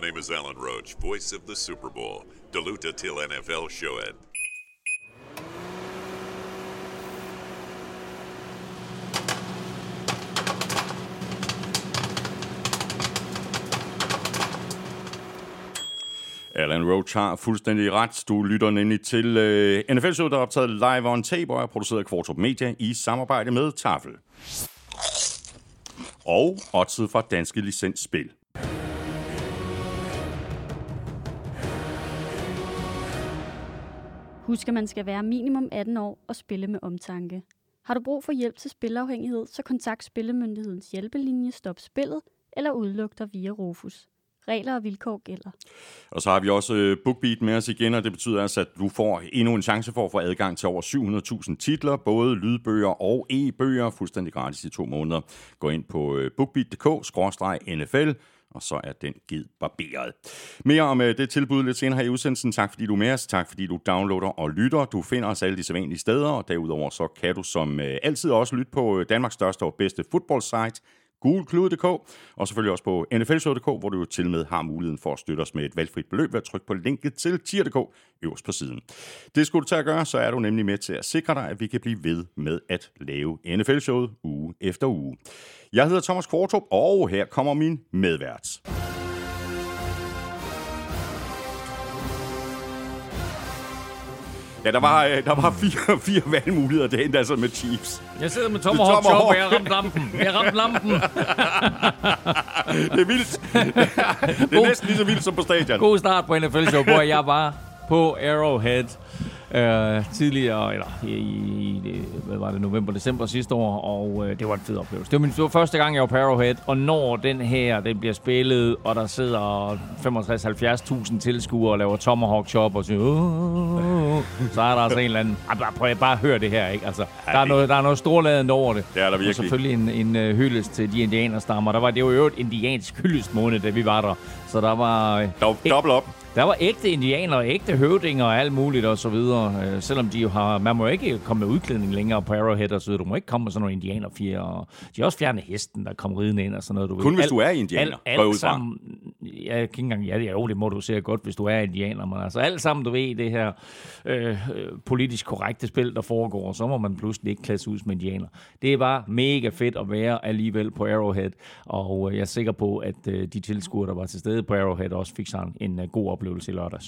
My name is Alan Roach, voice of the Super Bowl. Deluta till NFL showet. Alan Roach har fuldstændig ret. Du lytter nemlig til øh, uh, NFL-showet, der er optaget live on tape og er produceret af Kvartrup Media i samarbejde med Tafel. Og oddset fra Danske Licens Husk, at man skal være minimum 18 år og spille med omtanke. Har du brug for hjælp til spilafhængighed, så kontakt Spillemyndighedens hjælpelinje Stop Spillet eller udluk dig via Rufus. Regler og vilkår gælder. Og så har vi også øh, BookBeat med os igen, og det betyder altså, at du får endnu en chance for at få adgang til over 700.000 titler, både lydbøger og e-bøger, fuldstændig gratis i to måneder. Gå ind på øh, bookbeat.dk-nfl, og så er den ged barberet. Mere om øh, det tilbud lidt senere her i udsendelsen. Tak fordi du er med os. Tak fordi du downloader og lytter. Du finder os alle de sædvanlige steder, og derudover så kan du som øh, altid også lytte på øh, Danmarks største og bedste fodboldsite, gulklud.dk, og selvfølgelig også på nflshow.dk, hvor du jo til med har muligheden for at støtte os med et valgfrit beløb ved at trykke på linket til tier.dk øverst på siden. Det skulle du tage at gøre, så er du nemlig med til at sikre dig, at vi kan blive ved med at lave NFL-showet uge efter uge. Jeg hedder Thomas Kvartrup, og her kommer min medvært. Ja, der var, øh, der var fire, fire valgmuligheder, det endte altså med Chiefs. Jeg sidder med Tomahawk Chop, og jeg har ramt lampen. Jeg har ramt lampen. det er vildt. Det er næsten lige så vildt som på stadion. God start på NFL-show, hvor jeg var på Arrowhead øh, tidligere, eller i, i, hvad var det, november, december sidste år, og øh, det var en fed oplevelse. Det var min det var første gang, jeg var på Arrowhead, og når den her, den bliver spillet, og der sidder 65-70.000 tilskuere og laver Tomahawk Chop og siger, uh, så er der altså en eller anden, ah, bare, prøv bare høre det her, ikke? Altså, der, er noget, der er noget storladet over det. Det er der virkelig. Og selvfølgelig en, en uh, hyldest til de indianerstammer. Der var, det var jo et indiansk hyldest måned, da vi var der. Så der var... Der var dobbelt op. Der var ægte indianere, ægte høvdinger og alt muligt og så videre. Øh, selvom de jo har... Man må ikke komme med udklædning længere på Arrowhead og så videre. Du må ikke komme med sådan nogle indianerfjer. Og de har også fjernet hesten, der kom ridende ind og sådan noget. Du Kun ved. hvis du er indianer, alt, alt sammen, Jeg kan ikke engang... Ja, jo, det må du se godt, hvis du er indianer. Men altså alt sammen, du ved, det her øh, politisk korrekte spil, der foregår, så må man pludselig ikke klæde ud som indianer. Det var mega fedt at være alligevel på Arrowhead. Og øh, jeg er sikker på, at øh, de tilskuere, der var til stede på Arrowhead, også fik sådan en uh, god oplevelse i lørdags.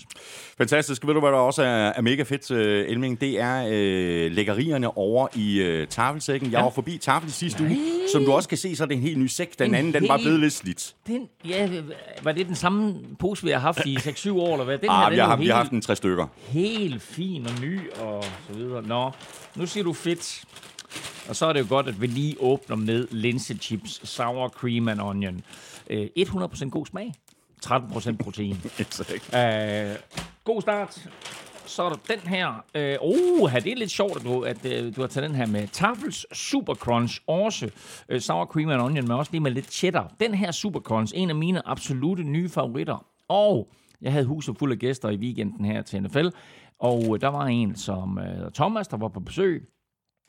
Fantastisk. Ved du, hvad der også er, er mega fedt, uh, Elming? Det er uh, lækkerierne over i uh, tafelsækken. Ja. Jeg var forbi tafel sidste Nej. uge. Som du også kan se, så er det en helt ny sæk. Den en anden, den var blevet lidt slidt. Den, ja, var det den samme pose, vi har haft i 6-7 år, eller hvad? Den ah, her, vi, den har, helt, vi har haft en tre stykker. Helt fin og ny og så videre. Nå, nu siger du fedt. Og så er det jo godt, at vi lige åbner med linsechips, sour cream and onion. Uh, 100% god smag. 13% protein. uh, god start. Så er der den her. Uh, uh, det er lidt sjovt, at du, at uh, du har taget den her med Tafels Super Crunch. Også uh, sour cream and onion, men også lige med lidt cheddar. Den her Super Crunch, en af mine absolute nye favoritter. Og jeg havde huset fuld af gæster i weekenden her til NFL. Og uh, der var en som uh, Thomas, der var på besøg.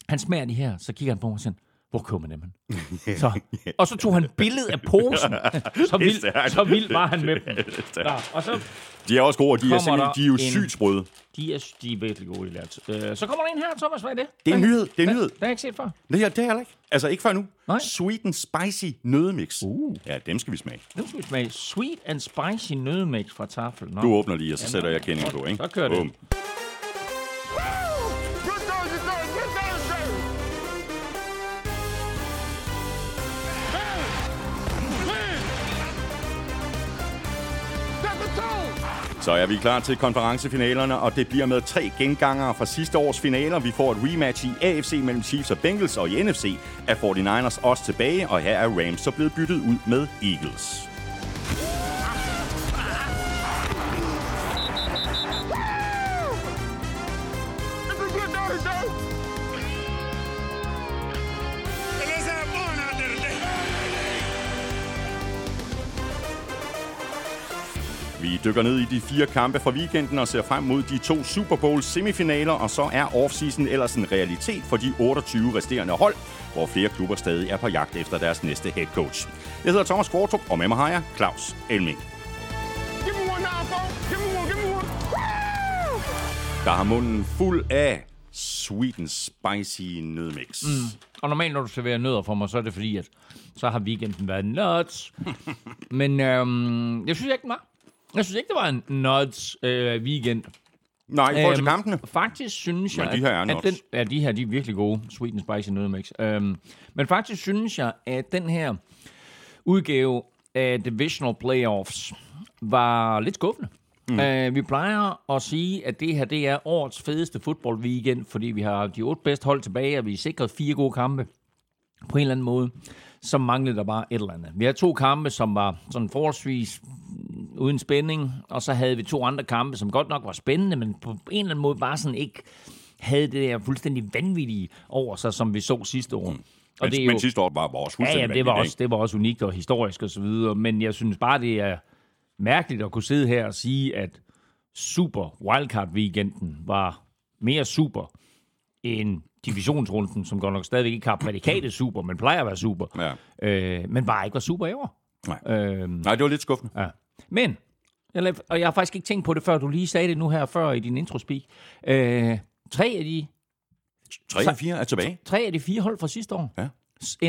Han smager de her, så kigger han på mig og siger, hvor køber man dem? Så, og så tog han billede af posen. Så vild, så vild var han med dem. Nå, og så de er også gode, og de er, simpelthen, de er jo sygt sprøde. De er, de er virkelig gode, de der. Øh, så kommer der en her, Thomas. Hvad er det? Det er en nyhed. Det er en nyhed. Det har jeg ikke set før. Det er, det er heller ikke. Altså, ikke før nu. Nej. Sweet and spicy nødemix. Uh. Ja, dem skal vi smage. Dem skal vi smage. Sweet and spicy nødemix fra Tafel. Nå. Du åbner lige, og så sætter jeg kending på, ikke? Så kører det. Boom. Så er vi klar til konferencefinalerne, og det bliver med tre gengangere fra sidste års finaler. Vi får et rematch i AFC mellem Chiefs og Bengals, og i NFC er 49ers også tilbage, og her er Rams så blevet byttet ud med Eagles. Vi dykker ned i de fire kampe fra weekenden og ser frem mod de to Super Bowl semifinaler, og så er offseason ellers en realitet for de 28 resterende hold, hvor flere klubber stadig er på jagt efter deres næste head coach. Jeg hedder Thomas Kvartrup, og med mig har jeg Claus Elming. Der har munden fuld af sweet and spicy nødmix. Mm. Og normalt, når du serverer nødder for mig, så er det fordi, at så har weekenden været nuts. Men øhm, jeg synes ikke, den var. Jeg synes ikke, det var en nuts øh, weekend. Nej, i forhold til Øhm, kampene. Faktisk synes jeg, Men de her er at, at nuts. den, ja, de her de er virkelig gode. Sweet and spicy nødmix. Øhm, men faktisk synes jeg, at den her udgave af Divisional Playoffs var lidt skuffende. Mm. Uh, vi plejer at sige, at det her det er årets fedeste fodbold weekend, fordi vi har de otte bedste hold tilbage, og vi er sikret fire gode kampe på en eller anden måde. Så manglede der bare et eller andet. Vi havde to kampe, som var sådan forholdsvis uden spænding, og så havde vi to andre kampe, som godt nok var spændende, men på en eller anden måde bare sådan ikke havde det der fuldstændig vanvittige over sig, som vi så sidste år. Mm. Og men, men sidste år var vores Ja, fuldstændig ja, det var, også, det var også unikt og historisk og så videre, men jeg synes bare, det er mærkeligt at kunne sidde her og sige, at Super Wildcard-weekenden var mere super end divisionsrunden, som godt nok stadigvæk ikke har prædikatet super, men plejer at være super? Ja. øh, men bare ikke var super i år. Nej. Øh, Nej, det var lidt skuffende. ja. Men, lav- og jeg har faktisk ikke tænkt på det, før du lige sagde det nu her før i din introspeak. Øh, tre af de 3 og 4 er tilbage. Tre af de fire hold fra sidste år. Ja.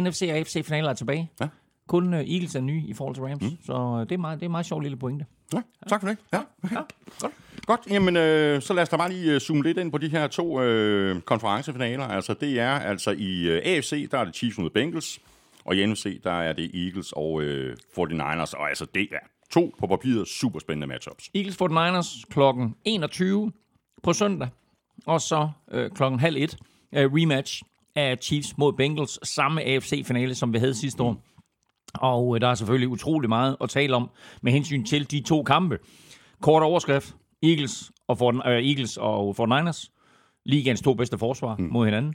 NFC og AFC finaler er tilbage. Ja. Kun uh, Eagles er nye i forhold til Rams. Mm. Så uh, det, er meget, det er meget sjov lille pointe. Ja, tak for det. Ja, okay. Ja, godt. Godt, jamen øh, så lad os da bare lige øh, zoome lidt ind på de her to øh, konferencefinaler. Altså det er altså i øh, AFC, der er det Chiefs mod Bengals, og i NFC, der er det Eagles og øh, 49ers. Og altså det er to på papiret super spændende matchups. Eagles 49ers klokken 21 på søndag. Og så øh, klokken halv et øh, rematch af Chiefs mod Bengals. Samme AFC-finale, som vi havde sidste år. Og øh, der er selvfølgelig utrolig meget at tale om med hensyn til de to kampe. Kort overskrift. Eagles og, for, øh, Eagles og 49ers. Ligaens to bedste forsvar mm. mod hinanden.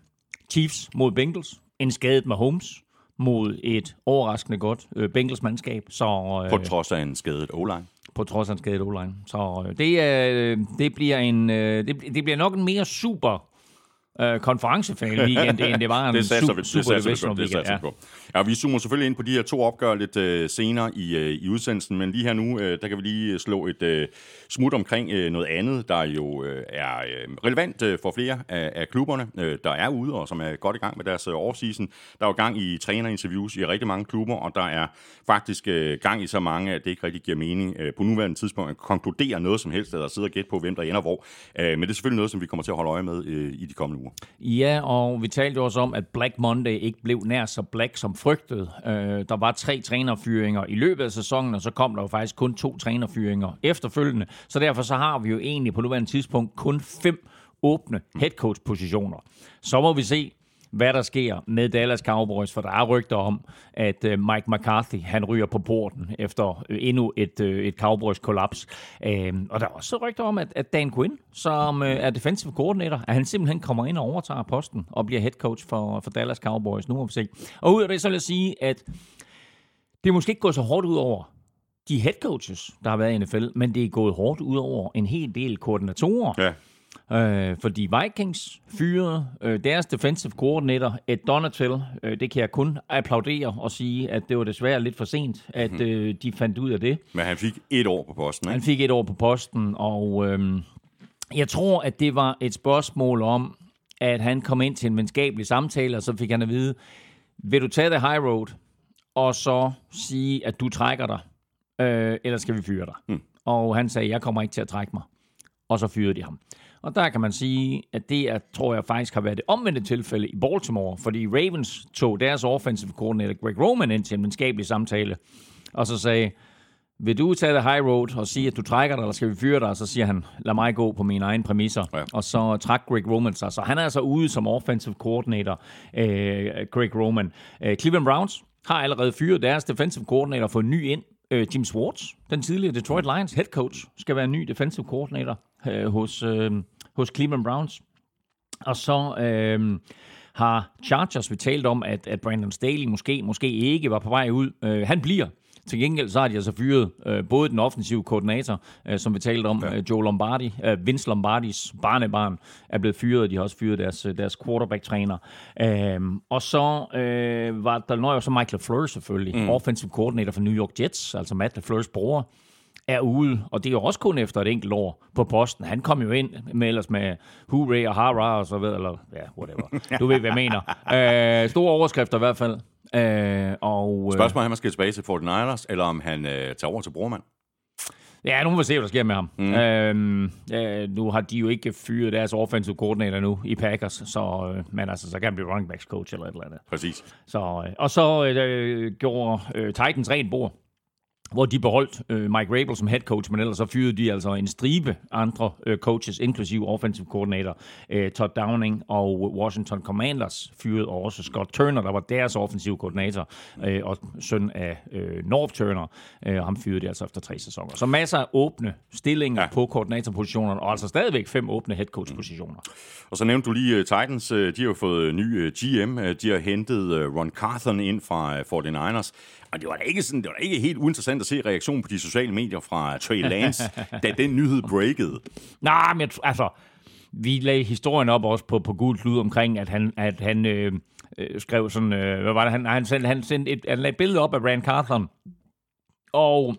Chiefs mod Bengals. En skadet Mahomes mod et overraskende godt øh, Bengals-mandskab. Så, øh, På trods af en skadet O-line. på trods af en skadet O-line. Så øh, det, øh, det, bliver en, øh, det, det bliver nok en mere super øh, konferencefinale weekend, end det var en det super, vi, det super vi divisional. Det weekend. satser Ja. vi på. Ja, vi zoomer selvfølgelig ind på de her to opgør lidt øh, senere i, øh, i udsendelsen, men lige her nu, øh, der kan vi lige slå et øh, smut omkring øh, noget andet, der jo øh, er øh, relevant øh, for flere af, af klubberne, øh, der er ude og som er godt i gang med deres øh, offseason. Der er jo gang i trænerinterviews i rigtig mange klubber, og der er faktisk øh, gang i så mange, at det ikke rigtig giver mening øh, på nuværende tidspunkt at konkludere noget som helst, eller sidde og gætte på, hvem der ender hvor. Øh, men det er selvfølgelig noget, som vi kommer til at holde øje med øh, i de kommende uger. Ja, og vi talte jo også om, at Black Monday ikke blev nær så black som frygtet. Øh, der var tre trænerfyringer i løbet af sæsonen, og så kom der jo faktisk kun to trænerfyringer efterfølgende. Så derfor så har vi jo egentlig på nuværende tidspunkt kun fem åbne headcoach-positioner. Så må vi se, hvad der sker med Dallas Cowboys, for der er rygter om, at øh, Mike McCarthy, han ryger på porten efter øh, endnu et, øh, et Cowboys-kollaps. Øh, og der er også rygter om, at, at Dan Quinn, som øh, er defensive coordinator, at han simpelthen kommer ind og overtager posten og bliver head coach for, for Dallas Cowboys. Nu må vi se. Og ud af det, så vil jeg sige, at det er måske ikke gået så hårdt ud over de head coaches, der har været i NFL, men det er gået hårdt ud over en hel del koordinatorer. Ja, Øh, fordi Vikings fyrede øh, deres defensive coordinator, Ed Donatel. Øh, det kan jeg kun applaudere og sige, at det var desværre lidt for sent, at øh, de fandt ud af det. men han fik et år på posten, Han ikke? fik et år på posten, og øhm, jeg tror, at det var et spørgsmål om, at han kom ind til en venskabelig samtale, og så fik han at vide, vil du tage the high road, og så sige, at du trækker dig, øh, eller skal vi fyre dig? Hmm. Og han sagde, jeg kommer ikke til at trække mig. Og så fyrede de ham. Og der kan man sige, at det er, tror jeg faktisk har været det omvendte tilfælde i Baltimore, fordi Ravens tog deres offensive coordinator Greg Roman ind til en venskabelig samtale, og så sagde, vil du tage the high road og sige, at du trækker dig, eller skal vi fyre dig? Og så siger han, lad mig gå på mine egne præmisser. Ja. Og så trak Greg Roman sig. Så han er altså ude som offensive coordinator, øh, Greg Roman. Øh, Cleveland Browns har allerede fyret deres defensive coordinator for en ny ind. Øh, Jim Swartz, den tidligere Detroit Lions head coach, skal være ny defensive coordinator øh, hos, øh, hos Cleveland Browns. Og så øh, har Chargers, vi talt om, at, at Brandon Staley måske, måske ikke var på vej ud. Øh, han bliver. Til gengæld så har de altså fyret øh, både den offensive koordinator, øh, som vi talte om, ja. øh, Joe Lombardi, øh, Vince Lombardis barnebarn, er blevet fyret, og de har også fyret deres, øh, deres quarterback-træner. Øh, og så øh, var der nøj også Michael LaFleur selvfølgelig, mm. offensive coordinator for New York Jets, altså Matt LaFleurs bror. er ude, og det er jo også kun efter et enkelt år på posten. Han kom jo ind med ellers med hooray og hara og så videre, eller ja, whatever. Du ved, hvad jeg mener. Øh, store overskrifter i hvert fald. Øh, og, øh, Spørgsmålet er, om han skal tilbage til 49ers, eller om han øh, tager over til Brormand. Ja, nu må vi se, hvad der sker med ham. Mm. Øhm, øh, nu har de jo ikke fyret deres offensive coordinator nu i Packers, så, øh, men altså, så kan han blive running backs coach eller et eller andet. Præcis. Så, øh, og så øh, gjorde øh, Titans rent bord hvor de beholdt øh, Mike Rabel som head coach, men ellers så fyrede de altså en stribe andre øh, coaches, inklusive offensive coordinator øh, Todd Downing og Washington Commanders fyrede også Scott Turner, der var deres offensive koordinator, øh, og søn af øh, North Turner, øh, ham fyrede de altså efter tre sæsoner. Så masser af åbne stillinger ja. på koordinatorpositionerne, og altså stadigvæk fem åbne head coach positioner. Og så nævnte du lige uh, Titans, uh, de har jo fået ny uh, GM, de har hentet uh, Ron Carthon ind fra uh, 49ers, og det var da ikke, sådan, det var da ikke helt uinteressant at se reaktionen på de sociale medier fra Trey Lance, da den nyhed breakede. Nej, men altså, vi lagde historien op også på, på Gul Klud omkring, at han, at han øh, øh, skrev sådan, øh, hvad var det, han, han, sendte, han, sendte et, han lagde et billede op af Rand Carthon, og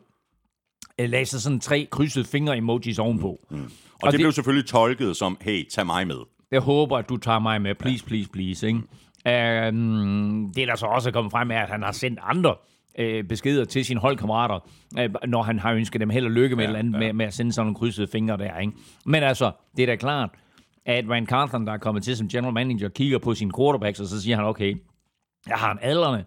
øh, lagde sig sådan tre krydsede fingre-emojis ovenpå. Mm. Mm. Og, og det, det blev selvfølgelig tolket som, hey, tag mig med. Jeg håber, at du tager mig med. Please, please, please. Ikke? Um, det, der så også er kommet frem, er, at han har sendt andre øh, beskeder til sine holdkammerater, øh, når han har ønsket dem held og lykke med, ja, eller andet, ja. med, med at sende sådan nogle krydsede fingre der. Ikke? Men altså, det er da klart, at Rand Carthon, der er kommet til som general manager, kigger på sine quarterbacks, og så siger han, okay, jeg har en aldrende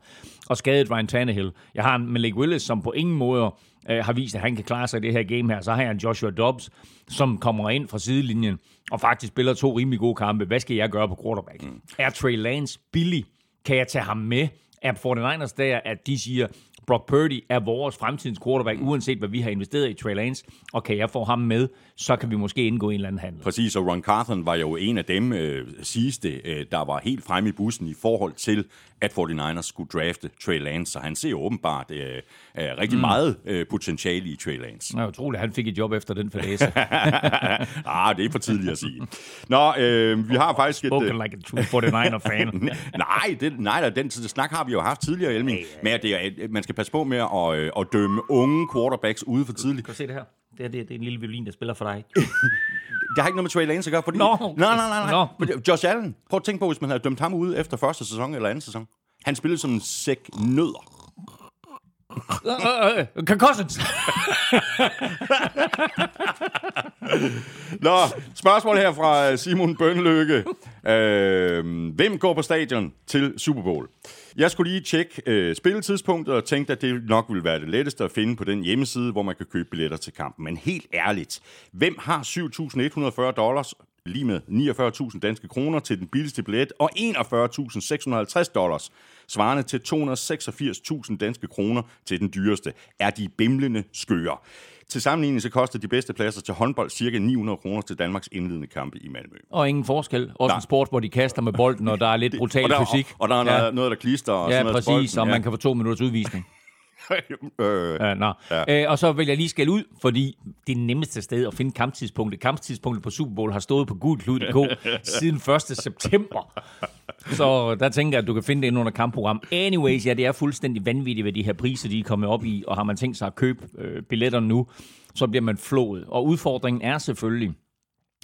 og skadet Ryan Tannehill. Jeg har en Malik Willis, som på ingen måde øh, har vist, at han kan klare sig i det her game her. Så har jeg en Joshua Dobbs, som kommer ind fra sidelinjen og faktisk spiller to rimelig gode kampe. Hvad skal jeg gøre på quarterback? Mm. Er Trey Lance billig? Kan jeg tage ham med? Er 49ers der, at de siger, Brock Purdy er vores fremtidens quarterback, mm. uanset hvad vi har investeret i Trey Lance, og kan jeg få ham med, så kan vi måske indgå en eller anden handel. Præcis, og Ron Carthon var jo en af dem øh, sidste, øh, der var helt fremme i bussen i forhold til, at 49ers skulle drafte Trey Lance, så han ser åbenbart øh, øh, rigtig mm. meget øh, potentiale i Trey Lance. Er utroligt, han fik et job efter den fadese. ah, det er for tidligt at sige. Nå, øh, vi har faktisk Spoken et... like a true 49er-fan. nej, det, nej, den snak har vi jo haft tidligere, Elming, med at det er, man skal passe på med at, øh, at dømme unge quarterbacks ude for tidligt. Kan du se det her? Det, er, det, det er en lille violin, der spiller for dig. det har ikke noget med Trey Lance at gøre, fordi... No. Nej, nej, nej, nej. No. Josh Allen, prøv at tænke på, hvis man havde dømt ham ude efter første sæson eller anden sæson. Han spillede som en sæk nødder. Concussions. Nå, spørgsmål her fra Simon Bønlykke. Øh, hvem går på stadion til Super Bowl? Jeg skulle lige tjekke øh, spilletidspunktet og tænkte, at det nok ville være det letteste at finde på den hjemmeside, hvor man kan købe billetter til kampen. Men helt ærligt, hvem har 7.140 dollars lige med 49.000 danske kroner til den billigste billet, og 41.650 dollars, svarende til 286.000 danske kroner til den dyreste, er de bimlende skøre. Til sammenligning så koster de bedste pladser til håndbold cirka 900 kroner til Danmarks indledende kampe i Malmø. Og ingen forskel. Også der. en sport, hvor de kaster med bolden, og der er lidt brutal og der, fysik. Og, og der er ja. noget, der klister. Og ja, sådan præcis, noget og man kan få to minutters udvisning. Øh, ja, nå. Ja. Øh, og så vil jeg lige skælde ud, fordi det nemmeste sted at finde kamptidspunktet. Kamptidspunktet på Super Bowl har stået på gulklud.dk siden 1. september. Så der tænker jeg, at du kan finde det ind under kampprogram. Anyways, ja, det er fuldstændig vanvittigt, hvad de her priser de er kommet op i, og har man tænkt sig at købe øh, billetter nu, så bliver man flået. Og udfordringen er selvfølgelig,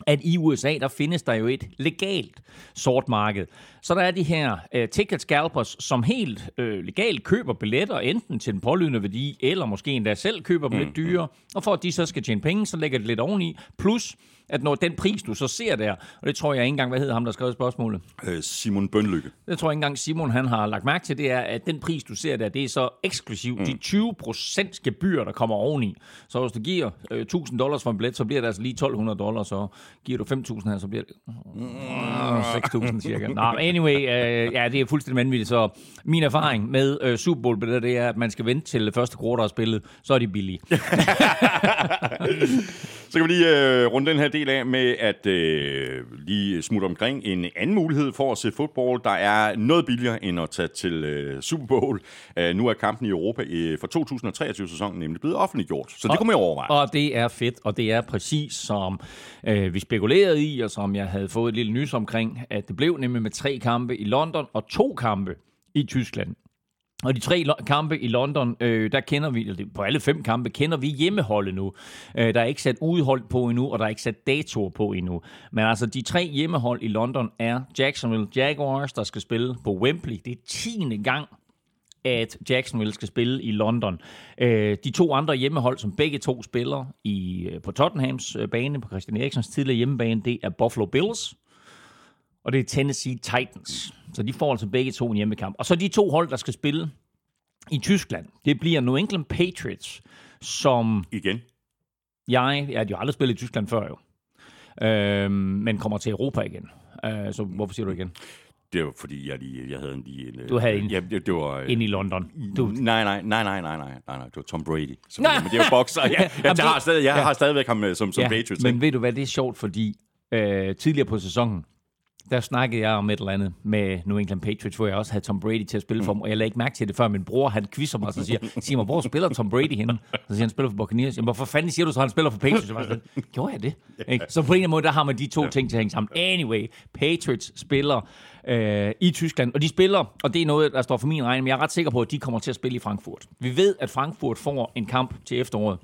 at i USA, der findes der jo et legalt sort marked. Så der er de her uh, ticket scalpers, som helt uh, legalt køber billetter, enten til den pålydende værdi, eller måske endda selv køber dem mm. lidt dyre. Og for at de så skal tjene penge, så lægger det lidt oveni. Plus, at når den pris, du så ser der, og det tror jeg ikke engang, hvad hedder ham, der skrev spørgsmålet? Øh, Simon Bønlykke. Det tror jeg ikke engang, Simon han har lagt mærke til, det er, at den pris, du ser der, det er så eksklusiv mm. de 20 procent gebyr, der kommer oveni. Så hvis du giver øh, 1000 dollars for en billet, så bliver det altså lige 1200 dollars, så giver du 5000 her, så bliver det øh, 6000 cirka. Nå, anyway, øh, ja, det er fuldstændig vanvittigt, så min erfaring med øh, Super Bowl, det er, at man skal vente til første quarter af spillet, så er de billige. så kan vi lige øh, runde den her del af med at øh, lige smutte omkring en anden mulighed for at se fodbold, der er noget billigere end at tage til øh, Super Bowl. Uh, nu er kampen i Europa øh, for 2023-sæsonen nemlig blevet offentliggjort, så det kunne man overveje. Og det er fedt, og det er præcis som øh, vi spekulerede i, og som jeg havde fået et lille nys omkring, at det blev nemlig med tre kampe i London og to kampe i Tyskland. Og de tre kampe i London, øh, der kender vi, eller på alle fem kampe, kender vi hjemmeholdet nu. Øh, der er ikke sat udhold på endnu, og der er ikke sat datoer på endnu. Men altså, de tre hjemmehold i London er Jacksonville Jaguars, der skal spille på Wembley. Det er tiende gang, at Jacksonville skal spille i London. Øh, de to andre hjemmehold, som begge to spiller i, øh, på Tottenhams øh, bane, på Christian Eriksens tidligere hjemmebane, det er Buffalo Bills, og det er Tennessee Titans. Så de får altså begge to en hjemmekamp. Og så de to hold, der skal spille i Tyskland, det bliver New England Patriots, som Igen. jeg... Ja, de har jo aldrig spillet i Tyskland før jo. Øhm, men kommer til Europa igen. Øh, så hvorfor siger du igen? Det var fordi, jeg, lige, jeg havde en lige en... Du havde en- Ja, det, det var... øh, Ind i London. Du, Nej, nej, nej, nej, nej, nej, nej, nej, det var Tom Brady. Nej. Men det er jo bokser. Jeg, jeg, jeg, har, stadig, jeg ja. har stadigvæk ham øh, som, som ja, Patriots. men ikke? ved du hvad, det er sjovt, fordi øh, tidligere på sæsonen, der snakkede jeg om et eller andet med New England Patriots, hvor jeg også havde Tom Brady til at spille for mig, og jeg lagde ikke mærke til det, før min bror han quizzer mig, og så siger, sig mig, hvor spiller Tom Brady henne? Så siger han, han spiller for Buccaneers. Jamen, hvorfor fanden siger du så, han spiller for Patriots? Jeg var sådan, gjorde jeg det? Ikke? Så på en eller anden måde, der har man de to ting til at hænge sammen. Anyway, Patriots spiller øh, i Tyskland, og de spiller, og det er noget, der står for min regning, men jeg er ret sikker på, at de kommer til at spille i Frankfurt. Vi ved, at Frankfurt får en kamp til efteråret.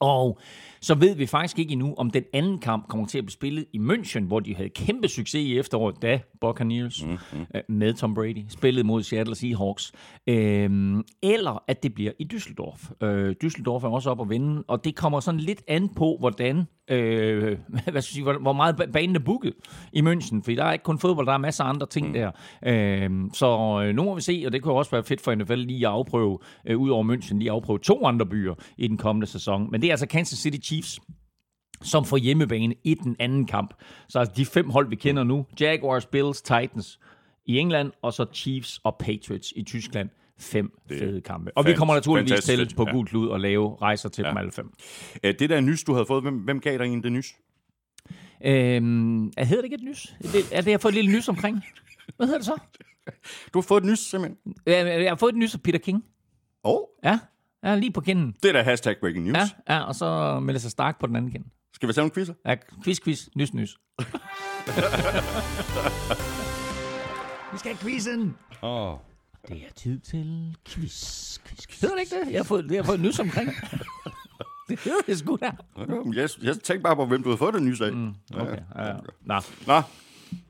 Og så ved vi faktisk ikke endnu, om den anden kamp kommer til at blive spillet i München, hvor de havde kæmpe succes i efteråret, da Buccaneers mm-hmm. med Tom Brady spillede mod Seattle Seahawks. Øhm, eller at det bliver i Düsseldorf. Øh, Düsseldorf er også op at vinde, og det kommer sådan lidt an på, hvordan, øh, hvad skal jeg sige, hvor, hvor meget ba- banen er booket i München, fordi der er ikke kun fodbold, der er masser af andre ting mm. der. Øhm, så øh, nu må vi se, og det kunne også være fedt for NFL lige at afprøve, øh, ud over München, lige at afprøve to andre byer i den kommende sæson. Men det er altså Kansas City Chiefs, som får hjemmebane i den anden kamp. Så altså de fem hold, vi kender nu, Jaguars, Bills, Titans i England, og så Chiefs og Patriots i Tyskland. Fem fede kampe. Og vi kommer naturligvis til på ja. gul klud og lave rejser til ja. dem alle fem. Øh, Det der nys, du havde fået, hvem, hvem gav dig egentlig det nys? Øhm, er- hedder det ikke et nys? Er det, er det, jeg har fået et lille nys omkring? Hvad hedder det så? Du har fået et nys, simpelthen. Jeg, jeg har fået et nys af Peter King. Åh, oh, Ja, ja lige på kinden. det er da hashtag breaking news. Ja, ja og så melder sig Stark på den anden kind. Skal vi tage en quizzer? Ja, quiz, quiz, nys, nys. vi skal have quizzen. Åh. Oh. Det er tid til quiz, quiz, quiz. Hedder det ikke det? Jeg har fået, jeg har fået et nys omkring. det hedder det sgu da. Jeg, jeg tænkte bare på, hvem du havde fået det nys af. Mm. Okay, ja, ja. Nå, Nå,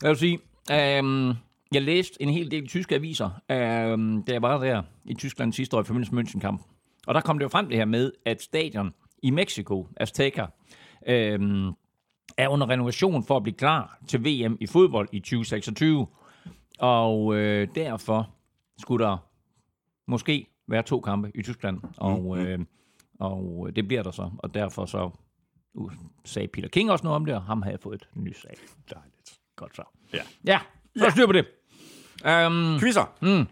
jeg vil sige, øhm, jeg læste en hel del tyske aviser, øhm, da jeg var der i Tyskland sidste år i forbindelse med München-kamp. Og der kom det jo frem det her med, at stadion i Mexico, Azteca, øhm, er under renovation for at blive klar til VM i fodbold i 2026. Og øh, derfor skulle der måske være to kampe i Tyskland, og, øh, og det bliver der så. Og derfor så uh, sagde Peter King også noget om det, og ham havde jeg fået et nys af. dejligt. Godt så. Ja. Ja, så er styr på det. Um, Quizzer. Mm.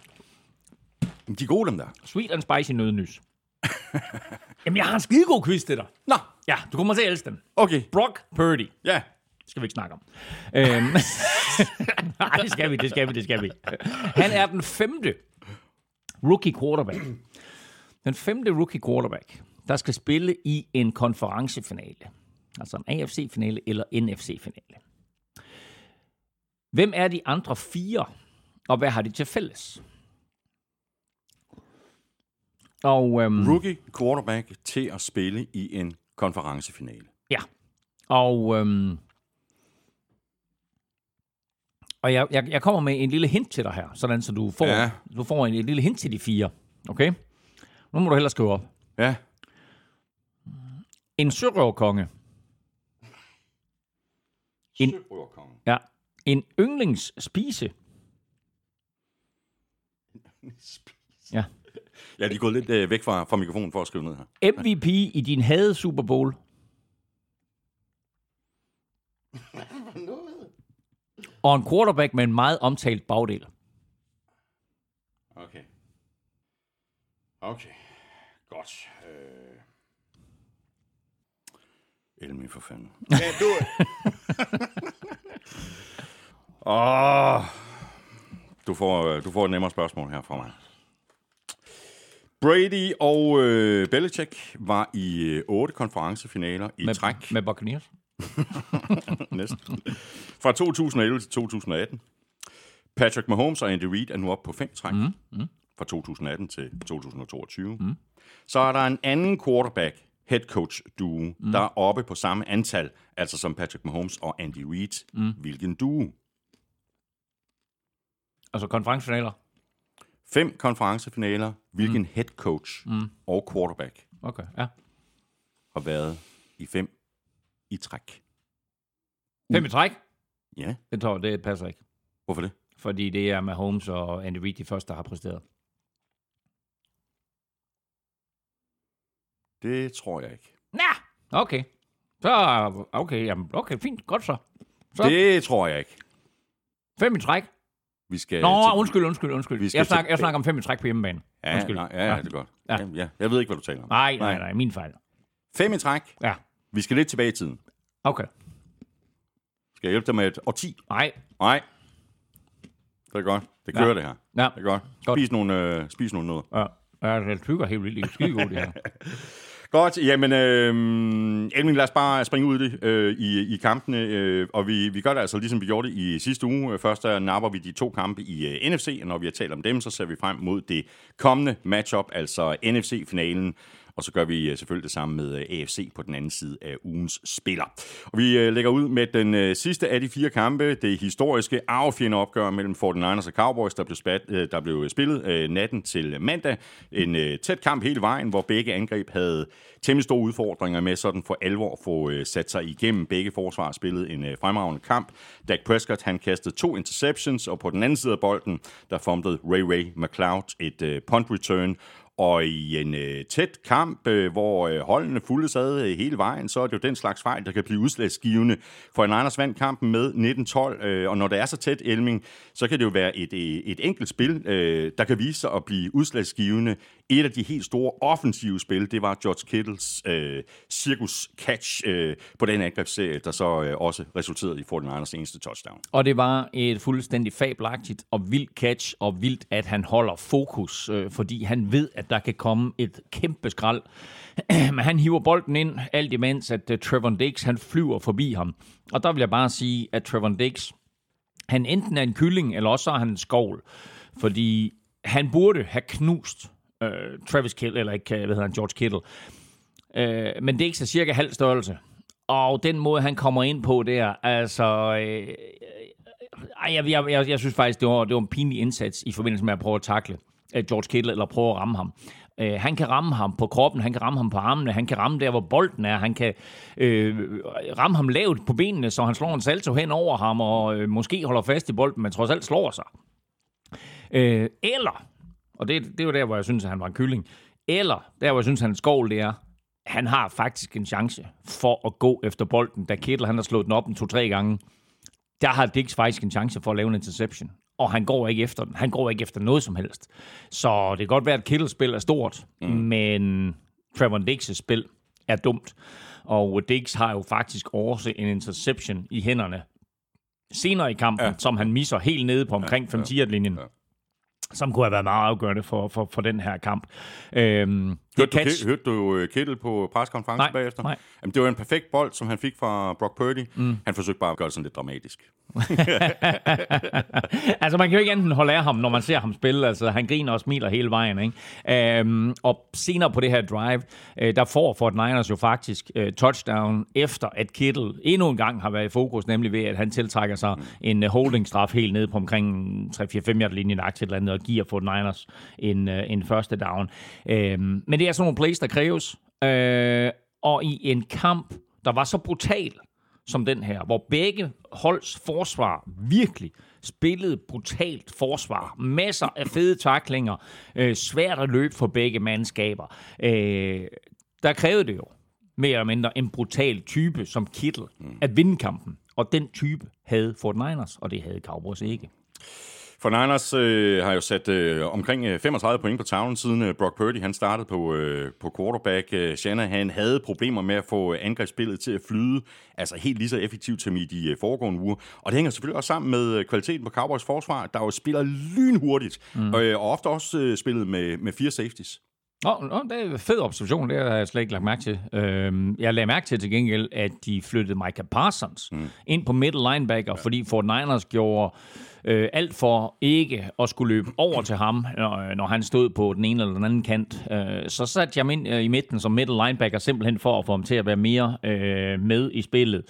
De er gode, dem der. sweet and spicy nødnys. Jamen, jeg har en skidegod quiz til dig. Nå, Ja, du kommer til at elske den. okay. Brock Purdy. Ja. Det skal vi ikke snakke om. Øhm, Nej, det skal vi, det skal vi, det skal vi. Han er den femte rookie quarterback. Den femte rookie quarterback, der skal spille i en konferencefinale. Altså en AFC-finale eller NFC-finale. Hvem er de andre fire, og hvad har de til fælles? Og, øhm, Rookie quarterback til at spille i en konferencefinale. Ja. Og, øhm, og jeg, jeg, jeg kommer med en lille hint til dig her, sådan så du får, ja. Du får en, en lille hint til de fire. Okay? Nu må du hellere skrive op. Ja. En sørøverkonge. En- Søbrødrekongen. Ja. En yndlingsspise. Ja. Ja, de er gået lidt øh, væk fra, fra mikrofonen for at skrive ned her. MVP i din hade Super Bowl. Og en quarterback med en meget omtalt bagdel. Okay. Okay. Godt. Øh... Elmi for fanden. Ja, du... Åh, du, får, øh, du får et nemmere spørgsmål her fra mig. Brady og øh, Belichick var i øh, otte konferencefinaler i Med, træk. med Buccaneers. Næsten. Fra 2011 til 2018. Patrick Mahomes og Andy Reid er nu oppe på fem træk. Mm, mm. fra 2018 til 2022. Mm. Så er der en anden quarterback, head coach duo, mm. der er oppe på samme antal, altså som Patrick Mahomes og Andy Reid. Mm. Hvilken duo? Altså konferencefinaler. Fem konferencefinaler. Hvilken mm. head coach mm. og quarterback Okay, ja. har været i fem i træk? Fem i træk? Ja, Det tror jeg, det passer ikke. hvorfor det? Fordi det er Mahomes og Andy Reid de første, der har præsteret. Det tror jeg ikke. Ja, okay. Så, okay, jamen, okay, fint, godt så. Så Det tror jeg ikke. fem i træk. Vi skal Nå, til- undskyld, undskyld, undskyld. Vi skal Jeg, snak, til- jeg snakker om fem i træk på hjemmebane. Ja, undskyld. nej, ja, ja, det er godt. Ja. Ja. Ja, jeg ved ikke, hvad du taler om. Nej, nej, nej, min fejl. Fem i træk. Ja, Vi skal lidt tilbage i tiden. okay. Skal jeg hjælpe dig med et årti? Nej, Nej. Det er godt. Det kører Ja. det her. ja. Det er godt. Godt. Spis nogle, øh, spis nogle noget. ja. Ja, det tykker helt vildt. Det er skide godt, det her. Godt, jamen øh, Elming, lad os bare springe ud i det øh, i, i kampene, øh, og vi, vi gør det altså ligesom vi gjorde det i sidste uge. Først der napper vi de to kampe i øh, NFC, og når vi har talt om dem, så ser vi frem mod det kommende matchup, altså NFC-finalen, og så gør vi øh, selvfølgelig det samme med øh, AFC på den anden side af ugens spiller. Og vi øh, lægger ud med den sidste af de fire kampe, det historiske arvefjende opgør mellem 49ers og Cowboys, der blev, spat, der blev spillet natten til mandag. En tæt kamp hele vejen, hvor begge angreb havde temmelig store udfordringer med sådan for alvor at få sat sig igennem. Begge forsvar spillede en fremragende kamp. Dak Prescott han kastede to interceptions, og på den anden side af bolden, der formede Ray Ray McLeod et punt return, og i en øh, tæt kamp, øh, hvor øh, holdene fulde sad øh, hele vejen, så er det jo den slags fejl, der kan blive udslagsgivende. For en Niners vandt kampen med 19-12, øh, og når det er så tæt, Elming, så kan det jo være et, øh, et enkelt spil, øh, der kan vise sig at blive udslagsgivende. Et af de helt store offensive spil, det var George Kittles øh, circus catch øh, på den angrebsserie, der så øh, også resulterede i 49ers eneste touchdown. Og det var et fuldstændig fabelagtigt og vildt catch, og vildt, at han holder fokus, øh, fordi han ved, at der kan komme et kæmpe skrald. Men han hiver bolden ind, alt imens, at øh, uh, Trevor Diggs, han flyver forbi ham. Og der vil jeg bare sige, at Trevor Diggs, han enten er en kylling, eller også er han en skovl. Fordi han burde have knust øh, Travis Kittle, eller ikke, hvad hedder han, George Kittle. Øh, men det er cirka halv størrelse. Og den måde, han kommer ind på der, altså... Øh, ej, jeg, jeg, jeg, jeg synes faktisk, det var, det var en pinlig indsats i forbindelse med at prøve at takle øh, George Kittle, eller prøve at ramme ham. Øh, han kan ramme ham på kroppen, han kan ramme ham på armene, han kan ramme der, hvor bolden er, han kan øh, ramme ham lavt på benene, så han slår en salto hen over ham, og øh, måske holder fast i bolden, men trods alt slår sig. Øh, eller, og det, det er jo der, hvor jeg synes, at han var en kylling, eller der, hvor jeg synes, at han er en skovl, det er, han har faktisk en chance for at gå efter bolden, da Kittle han har slået den op en to-tre gange. Der har Dix faktisk en chance for at lave en interception. Og han går ikke efter den. Han går ikke efter noget som helst. Så det kan godt være, at Kittles spil er stort, mm. men Trevor Dix' spil er dumt. Og Dix har jo faktisk også en interception i hænderne senere i kampen, ja. som han misser helt nede på omkring ja, 5 ja, linjen ja som kunne have været meget afgørende for, for, for den her kamp. Øhm, Hørte du, Ke- hørte du uh, Kittle på preskonferencen Nej, bagefter? nej. Jamen, det var en perfekt bold, som han fik fra Brock Purdy. Mm. Han forsøgte bare at gøre det sådan lidt dramatisk. altså, man kan jo ikke enten holde af ham, når man ser ham spille. Altså, han griner og smiler hele vejen. Ikke? Øhm, og senere på det her drive, øh, der får Fort Niners jo faktisk øh, touchdown, efter at Kittle endnu en gang har været i fokus, nemlig ved, at han tiltrækker sig mm. en uh, holdingstraf helt nede på omkring 3-4-5 yard linjen et eller andet, og giver Fort Niners en, uh, en første down. Øhm, men det er sådan nogle plays, der kræves. Øh, og i en kamp, der var så brutal, som den her, hvor begge holds forsvar virkelig spillede brutalt forsvar. Masser af fede taklinger, øh, svært at løbe for begge mandskaber. Øh, der krævede det jo mere eller mindre en brutal type som Kittle at vinde kampen. Og den type havde Fort Niners, og det havde Cowboys ikke. For Niners øh, har jo sat øh, omkring øh, 35 point på tavlen, siden øh, Brock Purdy han startede på, øh, på quarterback. Øh, Shanahan havde problemer med at få angrebsspillet til at flyde, altså helt lige så effektivt som i de øh, foregående uger. Og det hænger selvfølgelig også sammen med øh, kvaliteten på Cowboys forsvar, der jo spiller lynhurtigt, mm. øh, og ofte også øh, spillet med, med fire safeties. Nå, nå, det er en fed observation, det har jeg slet ikke lagt mærke til. Øhm, jeg lagde mærke til til gengæld, at de flyttede Micah Parsons mm. ind på middle linebacker, ja. fordi Fort Niners gjorde Øh, alt for ikke at skulle løbe over til ham, når, øh, når han stod på den ene eller den anden kant. Øh, så satte jeg ham ind øh, i midten som middle linebacker, simpelthen for at få ham til at være mere øh, med i spillet.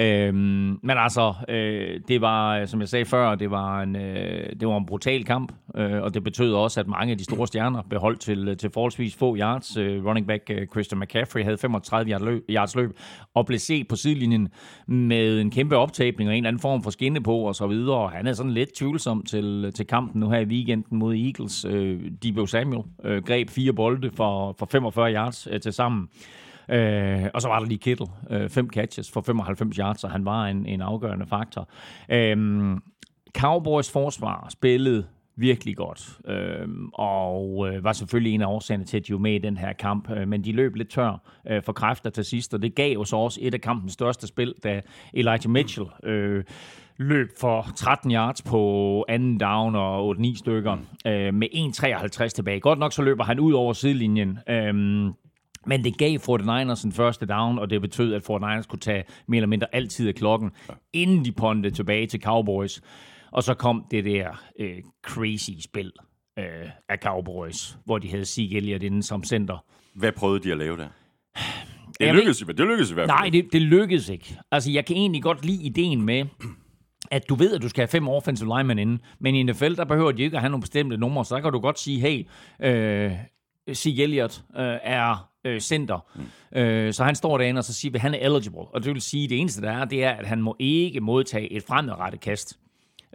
Øh, men altså, øh, det var, øh, som jeg sagde før, det var en, øh, det var en brutal kamp, øh, og det betød også, at mange af de store stjerner beholdt til, øh, til forholdsvis få yards. Øh, running back øh, Christian McCaffrey havde 35 yards løb, yards løb og blev set på sidelinjen med en kæmpe optabning og en eller anden form for skinne på og så videre. Og han er sådan lidt tvivlsom til, til kampen nu her i weekenden mod Eagles. Øh, Debo Samuel øh, greb fire bolde for, for 45 yards øh, til sammen. Øh, og så var der lige Kittle, øh, fem catches for 95 yards, så han var en, en afgørende faktor. Øh, Cowboys forsvar spillede virkelig godt, øh, og øh, var selvfølgelig en af årsagerne til, at de var med i den her kamp, øh, men de løb lidt tør øh, for kræfter til sidst, og det gav jo så også et af kampens største spil, da Elijah Mitchell øh, løb for 13 yards på anden down og 8-9 stykker øh, med 1.53 tilbage. Godt nok så løber han ud over sidelinjen, øh, men det gav 49ers en første down, og det betød, at 49ers kunne tage mere eller mindre altid af klokken, inden de pondede tilbage til Cowboys. Og så kom det der øh, crazy spil øh, af Cowboys, hvor de havde Zeke Elliott inde som center. Hvad prøvede de at lave der? Det lykkedes, det lykkedes i hvert fald. Nej, det, det lykkedes ikke. Altså, jeg kan egentlig godt lide ideen med, at du ved, at du skal have fem offensive linemen inde, men i NFL, der behøver de ikke at have nogle bestemte numre, så kan du godt sige, hey, øh, Zeke Elliott øh, er øh, center. Mm. Øh, så han står derinde, og så siger, at han er eligible. Og det vil sige, at det eneste, der er, det er, at han må ikke modtage et fremadrettet kast.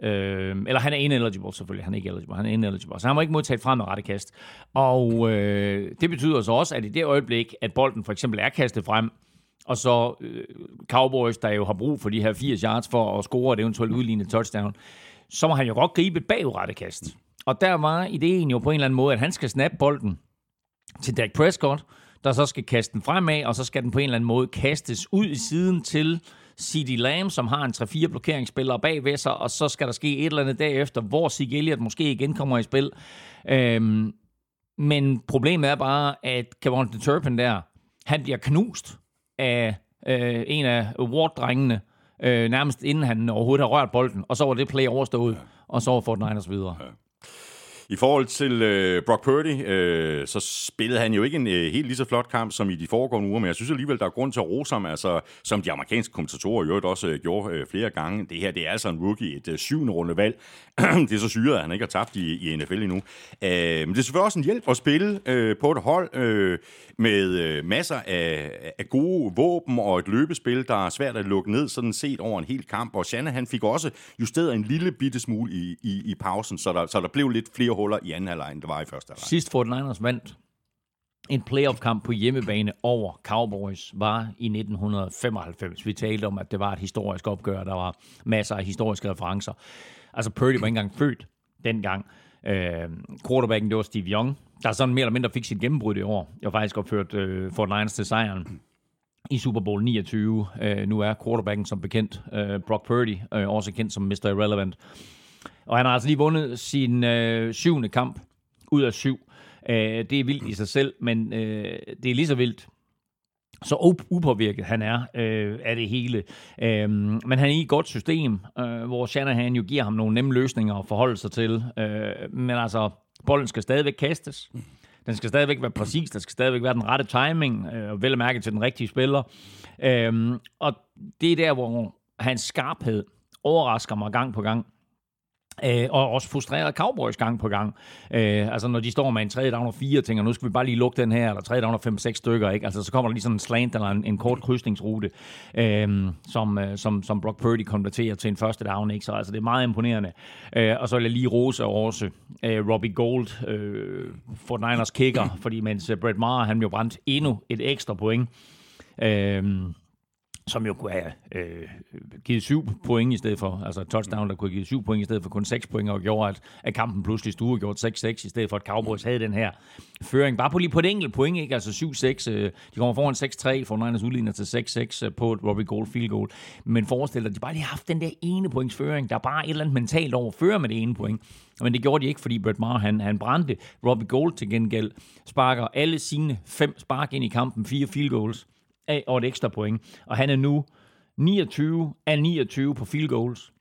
Øh, eller han er ineligible selvfølgelig, han er ikke eligible, han er ineligible. Så han må ikke modtage et fremadrettet kast. Og øh, det betyder så også, at i det øjeblik, at bolden for eksempel er kastet frem, og så øh, Cowboys, der jo har brug for de her 80 yards for at score et eventuelt udlignet touchdown, så må han jo godt gribe et bagudrettet kast. Og der var ideen jo på en eller anden måde, at han skal snappe bolden til Dak Prescott, der så skal kaste den fremad, og så skal den på en eller anden måde kastes ud i siden til C.D. Lamb, som har en 3-4 blokeringsspillere bag ved sig, og så skal der ske et eller andet derefter, hvor Sig Elliott måske igen kommer i spil. Øhm, men problemet er bare, at Kevin Turpin der, han bliver knust af øh, en af Ward-drengene, øh, nærmest inden han overhovedet har rørt bolden, og så var det play overstået, ja. og så var Fort Niners videre. Ja. I forhold til øh, Brock Purdy, øh, så spillede han jo ikke en øh, helt lige så flot kamp som i de foregående uger, men jeg synes alligevel, der er grund til at rose ham, altså, som de amerikanske kommentatorer i øvrigt også øh, gjorde øh, flere gange. Det her, det er altså en rookie, et øh, syvende runde valg. det er så syret, at han ikke har tabt i, i NFL endnu. Øh, men det er selvfølgelig også en hjælp at spille øh, på et hold øh, med øh, masser af, af gode våben og et løbespil, der er svært at lukke ned, sådan set over en hel kamp. Og han fik også justeret en lille bitte smule i, i, i pausen, så der, så der blev lidt flere huller i anden halvleg, end der var i første halvleg. Sidst 49ers vandt en playoff-kamp på hjemmebane over Cowboys var i 1995. Vi talte om, at det var et historisk opgør. Der var masser af historiske referencer. Altså, Purdy var ikke engang født dengang. Øh, quarterbacken, det var Steve Young, der sådan mere eller mindre fik sit gennembrud i år. Jeg har faktisk opført øh, Fort Niners til sejren i Super Bowl 29. Øh, nu er quarterbacken som bekendt øh, Brock Purdy, øh, også kendt som Mr. Irrelevant. Og han har altså lige vundet sin øh, syvende kamp ud af syv. Øh, det er vildt i sig selv, men øh, det er lige så vildt, så upåvirket han er øh, af det hele. Øh, men han er i et godt system, øh, hvor Shanahan jo giver ham nogle nemme løsninger at forholde sig til. Øh, men altså, bolden skal stadigvæk kastes. Den skal stadigvæk være præcis, der skal stadigvæk være den rette timing, øh, og vel at mærke til den rigtige spiller. Øh, og det er der, hvor hans skarphed overrasker mig gang på gang. Øh, og også frustreret Cowboys gang på gang. Øh, altså når de står med en tredje down og 4, tænker, nu skal vi bare lige lukke den her, eller tredje down og fem, seks stykker, ikke? Altså så kommer der lige sådan en slant eller en, en kort krydsningsrute, øh, som, øh, som, som Brock Purdy konverterer til en første down, ikke? Så altså det er meget imponerende. Øh, og så vil jeg lige rose også øh, Robbie Gold, øh, for Niners kicker, fordi mens øh, Brett Maher, han jo brændt endnu et ekstra point. Øh, som jo kunne have øh, givet syv point i stedet for, altså touchdown, der kunne have givet syv point i stedet for kun seks point, og gjorde, at, at kampen pludselig stod gjort 6-6, i stedet for, at Cowboys havde den her føring. Bare på lige på et enkelt point, ikke? Altså 7-6. Øh, de kommer foran 6-3, for Niners udligner til 6-6 øh, på et Robbie Gold field goal. Men forestil dig, at de bare lige har haft den der ene points føring. Der er bare et eller andet mentalt over fører med det ene point. Men det gjorde de ikke, fordi Brett Maher, han, han brændte. Robbie Gold til gengæld sparker alle sine fem spark ind i kampen, fire field goals af og et ekstra point. Og han er nu 29 af 29 på field goals.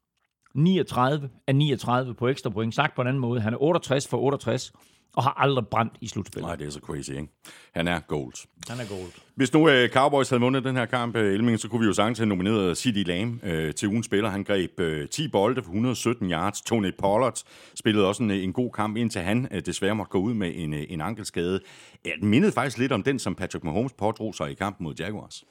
39 af 39 på ekstra point. Sagt på en anden måde, han er 68 for 68 og har aldrig brændt i slutspillet. Nej, det er så crazy, ikke? Han er gold. Han er gold. Hvis nu uh, Cowboys havde vundet den her kamp, uh, Elming, så kunne vi jo sagtens have nomineret City Lamb uh, til ugens spiller. Han greb uh, 10 bolde for 117 yards. Tony Pollard spillede også en, en god kamp, indtil han uh, desværre måtte gå ud med en, uh, en ankelskade. Den mindede faktisk lidt om den, som Patrick Mahomes pådrog sig i kampen mod Jaguars.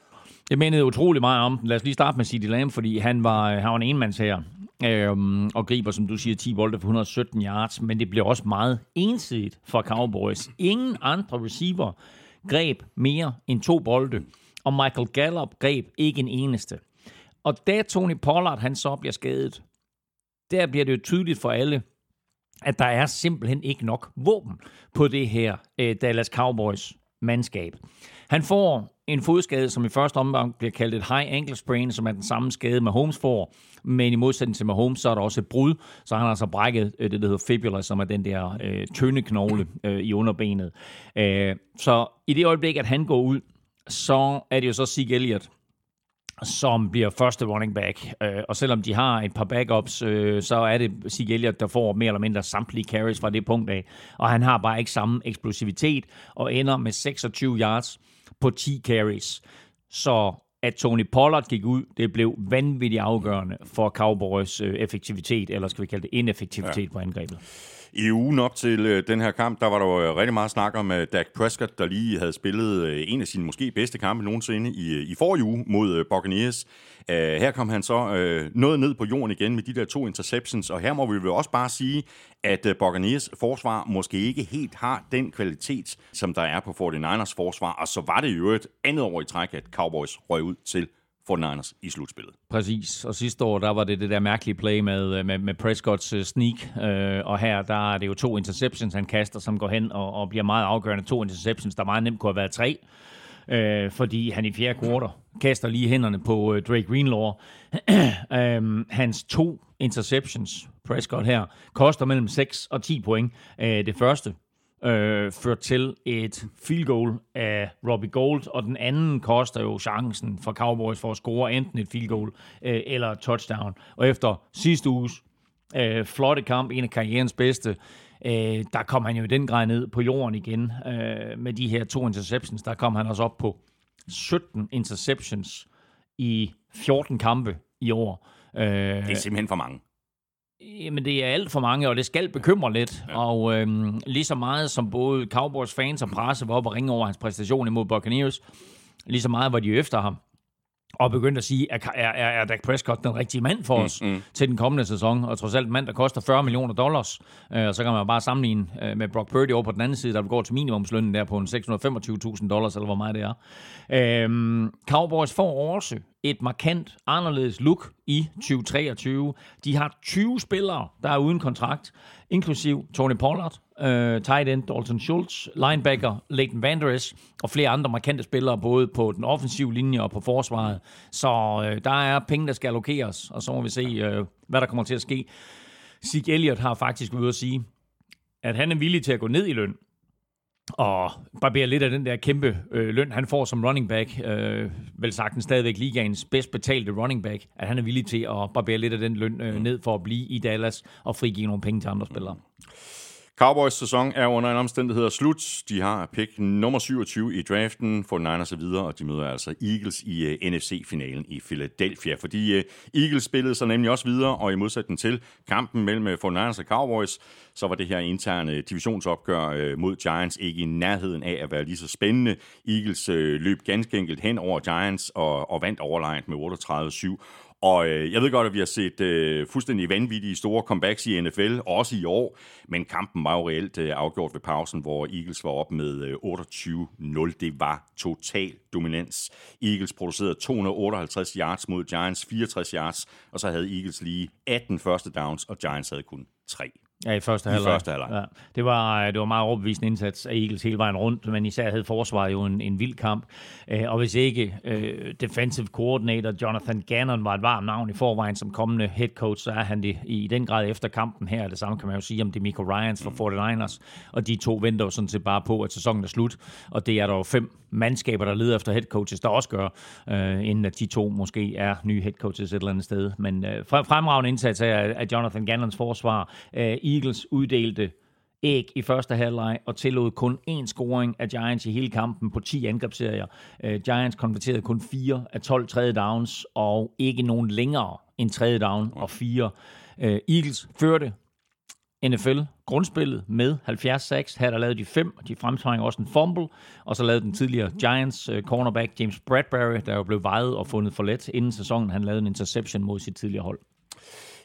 Jeg mindede utrolig meget om den. Lad os lige starte med City Lamb, fordi han var, han var en enmands her. Øhm, og griber, som du siger, 10 bolde for 117 yards, men det blev også meget ensidigt for Cowboys. Ingen andre receiver greb mere end to bolde, og Michael Gallup greb ikke en eneste. Og da Tony Pollard han så bliver skadet, der bliver det jo tydeligt for alle, at der er simpelthen ikke nok våben på det her øh, Dallas Cowboys mandskab. Han får en fodskade, som i første omgang bliver kaldt et high ankle sprain, som er den samme skade, Mahomes får. Men i modsætning til Mahomes, så er der også et brud, så han har altså brækket øh, det, der hedder fibula, som er den der øh, tynde knogle øh, i underbenet. Øh, så i det øjeblik, at han går ud, så er det jo så Sig Elliott, som bliver første running back. Øh, og selvom de har et par backups, øh, så er det Sig Elliott, der får mere eller mindre samtlige carries fra det punkt af. Og han har bare ikke samme eksplosivitet og ender med 26 yards på 10 carries. Så at Tony Pollard gik ud, det blev vanvittigt afgørende for Cowboys øh, effektivitet, eller skal vi kalde det ineffektivitet ja. på angrebet. I ugen op til øh, den her kamp, der var der jo øh, rigtig meget snak om øh, Dak Prescott, der lige havde spillet øh, en af sine måske bedste kampe nogensinde i, øh, i forrige uge mod øh, Buccaneers. Øh, her kom han så uh, noget ned på jorden igen med de der to interceptions, og her må vi vel også bare sige, at uh, Buccaneers forsvar måske ikke helt har den kvalitet, som der er på 49ers forsvar, og så var det jo et andet år i træk, at Cowboys røg ud til 49ers i slutspillet. Præcis, og sidste år, der var det det der mærkelige play med, øh, med, med Prescotts uh, sneak, øh, og her, der er det jo to interceptions, han kaster, som går hen og, og bliver meget afgørende. To interceptions, der meget nemt kunne have været tre, øh, fordi han i fjerde kvartal kaster lige hænderne på øh, Drake Greenlaw. um, hans to interceptions, Prescott her, koster mellem 6 og 10 point. Øh, det første, øh, ført til et field goal af Robbie Gold, og den anden koster jo chancen for Cowboys for at score enten et field goal øh, eller et touchdown. Og efter sidste uges øh, flotte kamp, en af karrierens bedste, øh, der kom han jo i den grad ned på jorden igen øh, med de her to interceptions. Der kom han også op på 17 interceptions i 14 kampe i år. Øh, det er simpelthen for mange. Jamen, det er alt for mange, og det skal bekymre lidt. Ja. Og øhm, lige så meget som både Cowboys fans og presse var op og ringe over hans præstation imod Buccaneers, lige så meget var de efter ham og begyndte at sige, er, er, er Dak Prescott den rigtige mand for os mm, mm. til den kommende sæson? Og trods alt en mand, der koster 40 millioner dollars. Øh, og så kan man bare sammenligne øh, med Brock Purdy over på den anden side, der går til minimumslønnen der på en 625.000 dollars, eller hvor meget det er. Øh, Cowboys får også et markant anderledes look i 2023. De har 20 spillere, der er uden kontrakt, inklusiv Tony Pollard, uh, tight end Dalton Schultz, linebacker Leighton Vanderes og flere andre markante spillere, både på den offensive linje og på forsvaret. Så uh, der er penge, der skal allokeres, og så må vi se, uh, hvad der kommer til at ske. Sig Elliott har faktisk ude at sige, at han er villig til at gå ned i løn, og barberer lidt af den der kæmpe øh, løn, han får som running back, øh, vel sagtens stadigvæk ligaens bedst betalte running back, at han er villig til at barbere lidt af den løn øh, ned for at blive i Dallas og frigive nogle penge til andre spillere. Cowboys sæson er under en omstændighed slut. De har pick nummer 27 i draften, for Niners og videre, og de møder altså Eagles i øh, uh, NFC-finalen i Philadelphia. Fordi uh, Eagles spillede sig nemlig også videre, og i modsætning til kampen mellem uh, for Niners og Cowboys, så var det her interne divisionsopgør uh, mod Giants ikke i nærheden af at være lige så spændende. Eagles uh, løb ganske enkelt hen over Giants og, og vandt overlegnet med 38-7. Og øh, jeg ved godt, at vi har set øh, fuldstændig vanvittige store comebacks i NFL, også i år, men kampen var jo reelt øh, afgjort ved pausen, hvor Eagles var op med øh, 28-0. Det var total dominans. Eagles producerede 258 yards mod Giants, 64 yards, og så havde Eagles lige 18 første downs, og Giants havde kun 3. Ja, i første I halvleg. første halvleg. Ja. Det, var, det var meget overbevisende indsats af Eagles hele vejen rundt, men især havde forsvaret jo en, en vild kamp. Øh, og hvis ikke øh, defensive coordinator Jonathan Gannon var et varmt navn i forvejen som kommende head coach, så er han det i den grad efter kampen her. Det samme kan man jo sige om Demico Ryans for 49ers. Og de to venter jo sådan set bare på, at sæsonen er slut. Og det er der jo fem mandskaber, der leder efter head coaches, der også gør, øh, inden at de to måske er nye head coaches et eller andet sted. Men øh, fremragende indsats af, af Jonathan Gannons forsvar. Øh, Eagles uddelte æg i første halvleg og tillod kun én scoring af Giants i hele kampen på 10 angrebsserier. Uh, Giants konverterede kun 4 af 12 tredje downs og ikke nogen længere end tredje down og 4. Uh, øh, Eagles førte NFL grundspillet med 70-6. Her der lavede de fem, og de fremtrænger også en fumble, og så lavede den tidligere Giants uh, cornerback James Bradbury, der jo blev vejet og fundet for let inden sæsonen. Han lavede en interception mod sit tidligere hold.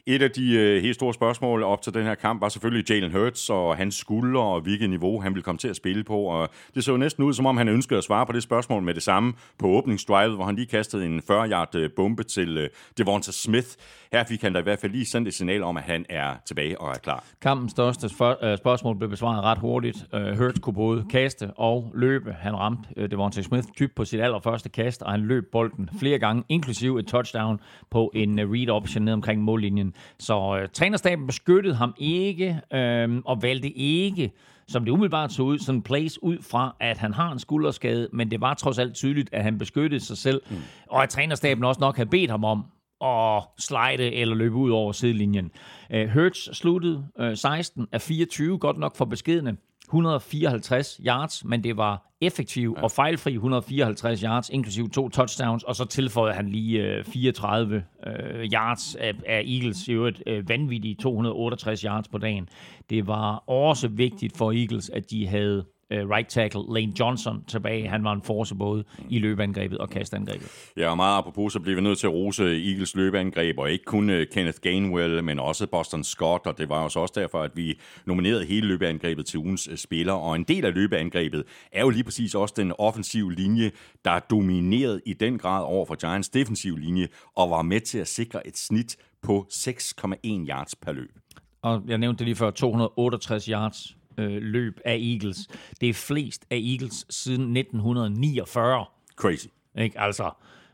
Et af de øh, helt store spørgsmål op til den her kamp var selvfølgelig Jalen Hurts og hans skulder og hvilket niveau han ville komme til at spille på. Og det så jo næsten ud, som om han ønskede at svare på det spørgsmål med det samme på åbningsdrivet, hvor han lige kastede en 40-yard øh, bombe til øh, Devonta Smith. Her fik han da i hvert fald lige sendt et signal om, at han er tilbage og er klar. Kampens største øh, spørgsmål blev besvaret ret hurtigt. Øh, Hurts kunne både kaste og løbe. Han ramte Devonta Smith typ på sit allerførste kast, og han løb bolden flere gange, inklusive et touchdown på en read option ned omkring mållinjen. Så øh, trænerstaben beskyttede ham ikke, øh, og valgte ikke, som det umiddelbart så ud, sådan en place ud fra, at han har en skulderskade, men det var trods alt tydeligt, at han beskyttede sig selv, mm. og at trænerstaben også nok havde bedt ham om at slide eller løbe ud over sidelinjen. Uh, Hertz sluttede uh, 16 af 24, godt nok for beskedende, 154 yards, men det var effektiv ja. og fejlfri 154 yards, inklusive to touchdowns, og så tilføjede han lige øh, 34 øh, yards af, af Eagles, i øvrigt øh, vanvittige 268 yards på dagen. Det var også vigtigt for Eagles, at de havde uh, right tackle Lane Johnson tilbage. Han var en force både i løbeangrebet og kastangrebet. Ja, og meget apropos, så bliver vi nødt til at rose Eagles løbeangreb, og ikke kun uh, Kenneth Gainwell, men også Boston Scott, og det var jo så også derfor, at vi nominerede hele løbeangrebet til ugens uh, spiller, og en del af løbeangrebet er jo lige præcis også den offensive linje, der er domineret i den grad over for Giants defensive linje, og var med til at sikre et snit på 6,1 yards per løb. Og jeg nævnte det lige før, 268 yards øh, løb af Eagles. Det er flest af Eagles siden 1949. Crazy. Ikke? Altså,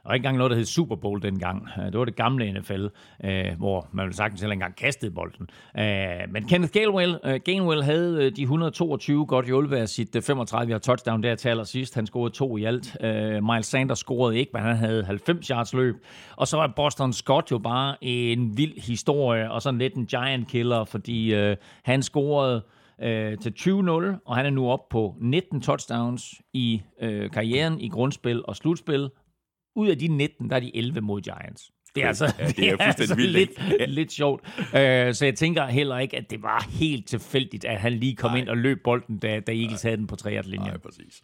og ikke engang noget, der hed Super Bowl dengang. Øh, det var det gamle NFL, øh, hvor man ville sagtens heller engang kastede bolden. Øh, men Kenneth Gainwell, øh, Gainwell havde øh, de 122 godt hjulpet af sit øh, 35 touchdown der til allersidst. Han scorede to i alt. Øh, Miles Sanders scorede ikke, men han havde 90 yards løb. Og så var Boston Scott jo bare en vild historie, og sådan lidt en giant killer, fordi øh, han scorede øh, til 20-0, og han er nu op på 19 touchdowns i øh, karrieren i grundspil og slutspil. Ud af de 19, der er de 11 mod Giants. Det er altså, ja, det er det er altså vildt, lidt, lidt sjovt. Uh, så jeg tænker heller ikke, at det var helt tilfældigt, at han lige kom Nej. ind og løb bolden, da, da Eagles Nej. havde den på 3 linjen Nej, præcis.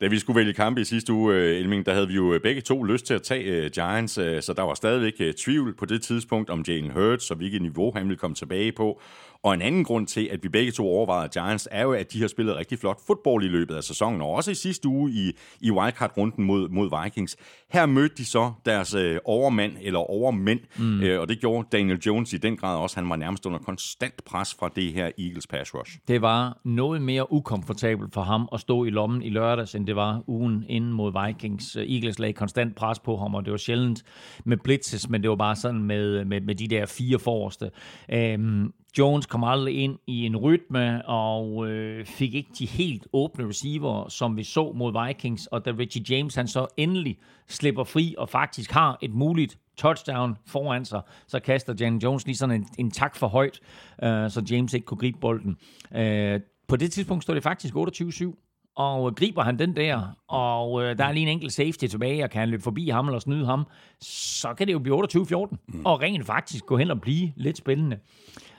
Da vi skulle vælge kampe i sidste uge, øh, Elming, der havde vi jo begge to lyst til at tage uh, Giants, uh, så der var stadigvæk uh, tvivl på det tidspunkt om Jalen Hurts og hvilket niveau han ville komme tilbage på. Og en anden grund til, at vi begge to overvejede Giants, er jo, at de har spillet rigtig flot fodbold i løbet af sæsonen, og også i sidste uge i, i wildcard-runden mod, mod Vikings. Her mødte de så deres øh, overmand, eller overmænd, mm. øh, og det gjorde Daniel Jones i den grad også. Han var nærmest under konstant pres fra det her Eagles pass rush. Det var noget mere ukomfortabelt for ham at stå i lommen i lørdags, end det var ugen inden mod Vikings. Eagles lagde konstant pres på ham, og det var sjældent med blitzes, men det var bare sådan med, med, med de der fire forreste. Øhm, Jones kom aldrig ind i en rytme og øh, fik ikke de helt åbne receiver, som vi så mod Vikings. Og da Richie James han så endelig slipper fri og faktisk har et muligt touchdown foran sig, så kaster Jan Jones lige sådan en, en tak for højt, øh, så James ikke kunne gribe bolden. Øh, på det tidspunkt står det faktisk 28-7 og griber han den der, og øh, der er lige en enkelt safety tilbage, og kan han løbe forbi ham eller snyde ham, så kan det jo blive 28-14, mm. og rent faktisk gå hen og blive lidt spændende.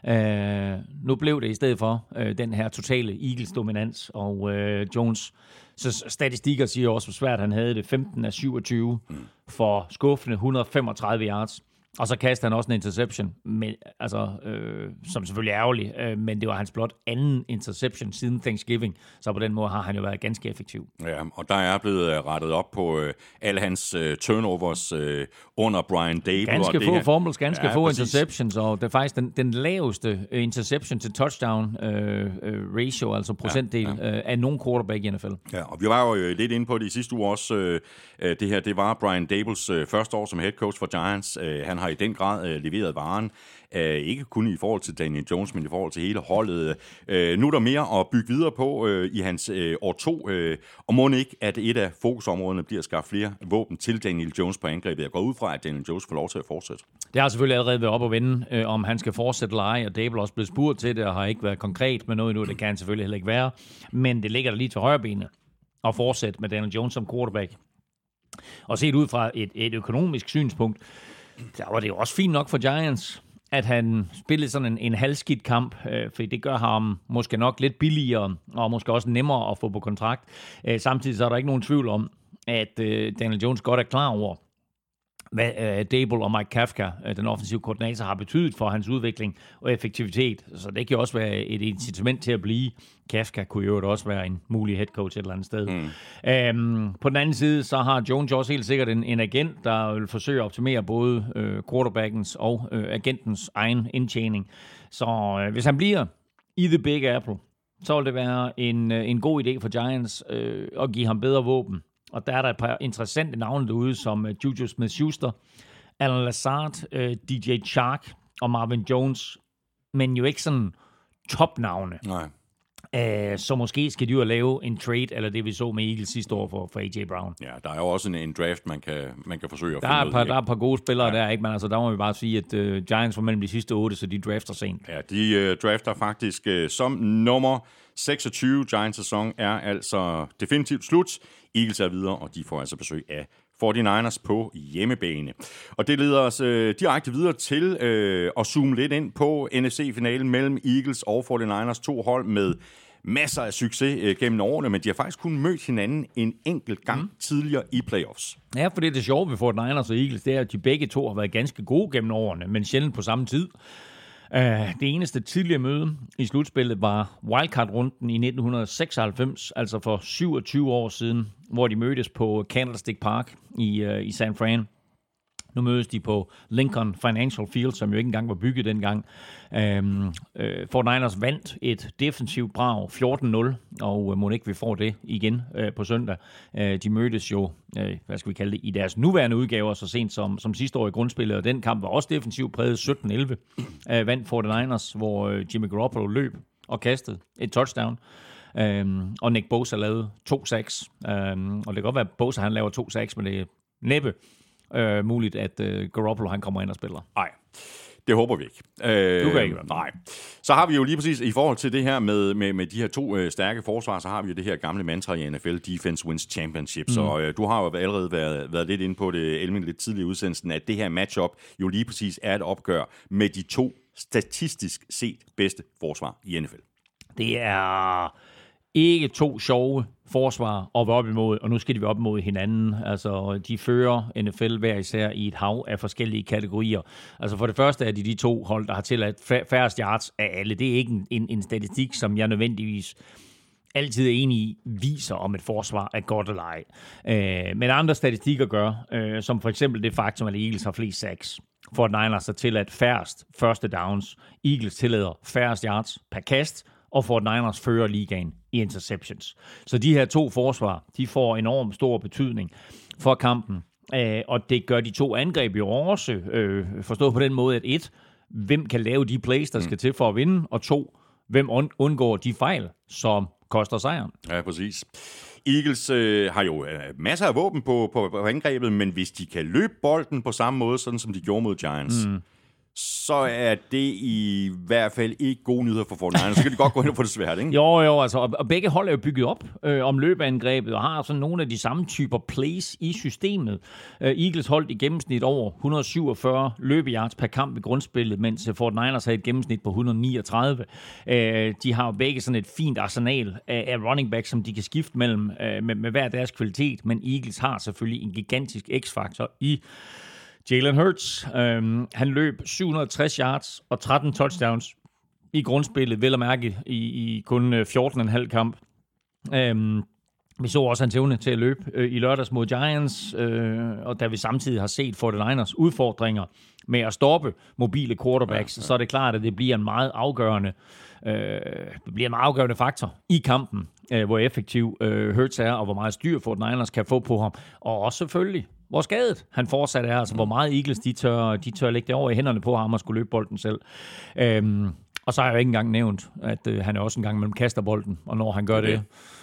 Øh, nu blev det i stedet for øh, den her totale Eagles-dominans, og øh, Jones så statistikker siger også, hvor svært han havde det. 15 af 27 mm. for skuffende 135 yards. Og så kastede han også en interception, men, altså, øh, som selvfølgelig er ærgerlig, øh, men det var hans blot anden interception siden Thanksgiving, så på den måde har han jo været ganske effektiv. Ja, og der er blevet øh, rettet op på øh, alle hans øh, turnovers øh, under Brian Dable. Ganske og få her, fumbles, ganske Ja, få præcis. interceptions, og det er faktisk den, den laveste øh, interception til touchdown øh, øh, ratio, altså procentdel ja, ja. Øh, af nogen quarterback i NFL. Ja, og vi var jo lidt inde på det i sidste uge også. Øh, det her, det var Brian Dables øh, første år som head coach for Giants. Øh, han har i den grad øh, leveret varen. Øh, ikke kun i forhold til Daniel Jones, men i forhold til hele holdet. Øh, nu er der mere at bygge videre på øh, i hans øh, år to. Øh, og må ikke, at et af fokusområderne bliver at skaffe flere våben til Daniel Jones på angrebet. Jeg går ud fra, at Daniel Jones får lov til at fortsætte. Det har selvfølgelig allerede været op at vende, øh, om han skal fortsætte eller ej, og Dable er også blevet spurgt til det, og har ikke været konkret med noget endnu. Det kan han selvfølgelig heller ikke være. Men det ligger der lige til højre benet at fortsætte med Daniel Jones som quarterback. Og set ud fra et, et økonomisk synspunkt, der var det jo også fint nok for Giants, at han spillede sådan en, en halvskidt kamp, øh, for det gør ham måske nok lidt billigere, og måske også nemmere at få på kontrakt. Øh, samtidig så er der ikke nogen tvivl om, at øh, Daniel Jones godt er klar over, hvad øh, Dable og Mike Kafka, øh, den offensive koordinator, har betydet for hans udvikling og effektivitet. Så det kan også være et incitament til at blive. Kafka kunne jo også være en mulig head coach et eller andet sted. Mm. Øhm, på den anden side, så har Jones jo også helt sikkert en, en agent, der vil forsøge at optimere både øh, quarterbackens og øh, agentens egen indtjening. Så øh, hvis han bliver i The Big Apple, så vil det være en, øh, en god idé for Giants øh, at give ham bedre våben. Og der er der et par interessante navne derude, som uh, Juju Smith-Schuster, Alan Lazard, uh, DJ Chark og Marvin Jones, men jo ikke sådan topnavne. Nej. Uh, så måske skal de jo lave en trade, eller det vi så med Eagles sidste år for, for AJ Brown. Ja, der er jo også en, en draft, man kan, man kan forsøge at Der finde er, ud et par, af. der er et par gode spillere ja. der, ikke? men altså, der må vi bare sige, at uh, Giants var mellem de sidste otte, så de drafter sent. Ja, de øh, drafter faktisk øh, som nummer 26. Giants sæson er altså definitivt slut. Eagles er videre, og de får altså besøg af 49ers på hjemmebane. Og det leder os øh, direkte videre til øh, at zoome lidt ind på NFC-finalen mellem Eagles og 49ers. To hold med masser af succes øh, gennem årene, men de har faktisk kun mødt hinanden en enkelt gang mm. tidligere i playoffs. Ja, for det er det sjove ved Fort Niners og Eagles, det er, at de begge to har været ganske gode gennem årene, men sjældent på samme tid. Øh, det eneste tidligere møde i slutspillet var wildcard-runden i 1996, altså for 27 år siden, hvor de mødtes på Candlestick Park i, uh, i San Fran. Nu mødes de på Lincoln Financial Field, som jo ikke engang var bygget dengang. Øhm, øh, 49ers vandt et defensivt brag 14-0, og øh, må ikke vi får det igen øh, på søndag. Øh, de mødtes jo, øh, hvad skal vi kalde det, i deres nuværende udgaver, så sent som, som sidste år i grundspillet, og den kamp var også defensivt præget 17-11. Øh, vandt 49ers, hvor øh, Jimmy Garoppolo løb og kastede et touchdown. Øhm, og Nick Bosa lavede to sacks. Øhm, og det kan godt være, at Bosa han laver to sacks, men det er næppe øh, muligt, at øh, Garoppolo han kommer ind og spiller. Nej, det håber vi ikke. Øh, Du kan ikke være. Nej. Så har vi jo lige præcis, i forhold til det her med, med, med de her to øh, stærke forsvar, så har vi jo det her gamle mantra i NFL, Defense Wins Championship. Mm. Så øh, du har jo allerede været, været lidt inde på det, Elmin, lidt tidligere i udsendelsen, at det her matchup jo lige præcis er et opgør med de to statistisk set bedste forsvar i NFL. Det er ikke to sjove forsvar at være op imod, og nu skal de være op imod hinanden. Altså, de fører NFL hver især i et hav af forskellige kategorier. Altså, for det første er de de to hold, der har tilladt færrest yards af alle. Det er ikke en, en, en statistik, som jeg nødvendigvis altid er enig i, viser om et forsvar er godt eller ej. Øh, men andre statistikker gør, øh, som for eksempel det faktum, at Eagles har flest sacks. Fort Niners har tilladt færrest første downs. Eagles tillader færrest yards per kast, og Fort Niners fører ligaen i interceptions. Så de her to forsvar, de får enormt stor betydning for kampen. Øh, og det gør de to angreb jo også, øh, forstået på den måde, at et, hvem kan lave de plays, der skal til for at vinde, og to, hvem und- undgår de fejl, som koster sejren. Ja, præcis. Eagles øh, har jo øh, masser af våben på, på, på angrebet, men hvis de kan løbe bolden på samme måde, sådan som de gjorde mod Giants, mm så er det i hvert fald ikke gode nyheder for Fortnite. Så kan de godt gå ind og få det svært, ikke? Jo, jo, altså, og, begge hold er jo bygget op øh, om løbeangrebet, og har sådan nogle af de samme typer plays i systemet. Øh, Eagles holdt i gennemsnit over 147 løbeyards per kamp i grundspillet, mens øh, Fort Niners havde et gennemsnit på 139. Øh, de har jo begge sådan et fint arsenal af, af running backs, som de kan skifte mellem øh, med, med hver deres kvalitet, men Eagles har selvfølgelig en gigantisk x-faktor i Jalen Hurts, øhm, han løb 760 yards og 13 touchdowns i grundspillet, vel at mærke i, i kun 14,5 kamp. Øhm, vi så også hans evne til at løbe øh, i lørdags mod Giants, øh, og da vi samtidig har set 49ers udfordringer med at stoppe mobile quarterbacks, ja, ja. så er det klart, at det bliver en meget afgørende øh, det bliver en meget afgørende faktor i kampen, øh, hvor effektiv øh, Hurts er, og hvor meget styr 49ers kan få på ham. Og også selvfølgelig, hvor skadet han fortsat er, altså hvor meget Eagles de tør, de tør lægge det over i hænderne på ham og skulle løbe bolden selv. Øh, og så har jeg jo ikke engang nævnt, at øh, han er også en gang mellem kaster bolden, og når han gør okay. det,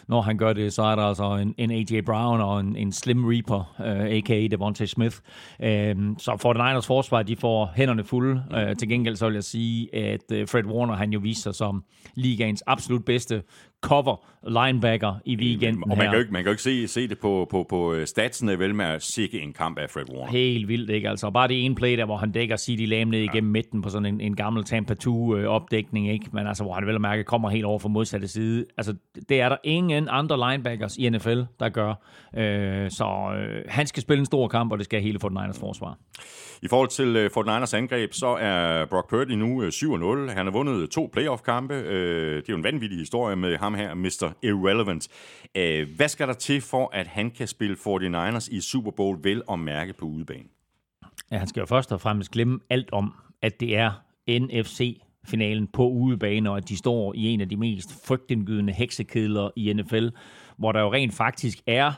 når han gør det, så er der altså en, en A.J. Brown og en, en Slim Reaper, uh, a.k.a. Devontae Smith. Uh, så for den Niners forsvar, de får hænderne fulde. Uh, til gengæld så vil jeg sige, at uh, Fred Warner, han jo viser sig som ligaens absolut bedste cover linebacker i weekenden Og man kan jo ikke, man kan jo ikke se, se det på, på, på statsene, vel med at sikke en kamp af Fred Warner. Helt vildt, ikke? Altså bare det ene play der, hvor han dækker CD Lamb ned igennem ja. midten på sådan en, en gammel Tampa 2-opdækning, ikke? Men altså, hvor han vel at mærke kommer helt over fra modsatte side. Altså, det er der ingen andre linebackers i NFL, der gør. Øh, så øh, han skal spille en stor kamp, og det skal hele 49ers forsvar. I forhold til uh, 49ers angreb, så er Brock Purdy nu uh, 7-0. Han har vundet to playoff-kampe. Det er jo en vanvittig historie med ham her, Mr. Irrelevant. Øh, hvad skal der til for, at han kan spille 49ers i Super Bowl vel og mærke på udebane? Ja, han skal jo først og fremmest glemme alt om, at det er NFC finalen på udebane, og at de står i en af de mest frygtindgydende heksekedler i NFL, hvor der jo rent faktisk er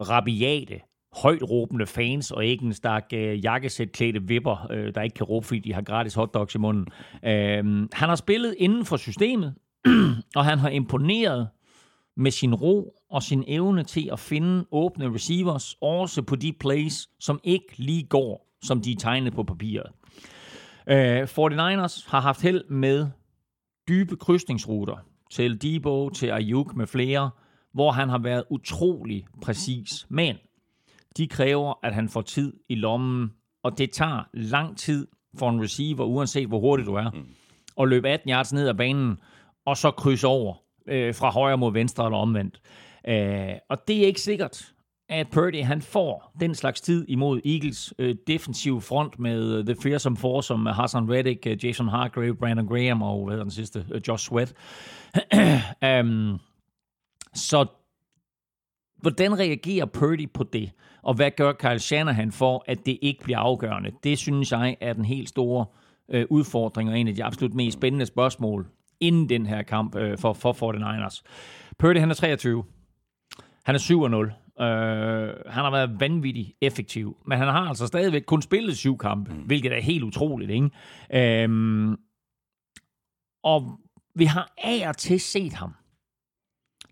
rabiate, højt råbende fans, og ikke en stak øh, jakkesætklædte vipper, øh, der ikke kan råbe, fordi de har gratis hotdogs i munden. Øh, han har spillet inden for systemet, og han har imponeret med sin ro og sin evne til at finde åbne receivers, også på de plays, som ikke lige går, som de er tegnet på papiret. Uh, 49ers har haft held med dybe krydsningsruter til Debo, til Ayuk med flere, hvor han har været utrolig præcis. Men de kræver, at han får tid i lommen, og det tager lang tid for en receiver, uanset hvor hurtig du er, mm. at løbe 18 yards ned ad banen, og så krydse over øh, fra højre mod venstre eller omvendt. Øh, og det er ikke sikkert, at Purdy han får den slags tid imod Eagles øh, defensive front med øh, The Fearsome Four, som Hassan Reddick, øh, Jason Hargrave, Brandon Graham og hvad den sidste, øh, Josh Sweat. um, så hvordan reagerer Purdy på det? Og hvad gør Kyle Shanahan for, at det ikke bliver afgørende? Det synes jeg er den helt store øh, udfordring og en af de absolut mest spændende spørgsmål inden den her kamp uh, for, for 49ers. Purdy han er 23. Han er 7-0. Øh, han har været vanvittig effektiv, men han har altså stadigvæk kun spillet syv kampe, mm. hvilket er helt utroligt, ikke? Øh, og vi har af og til set ham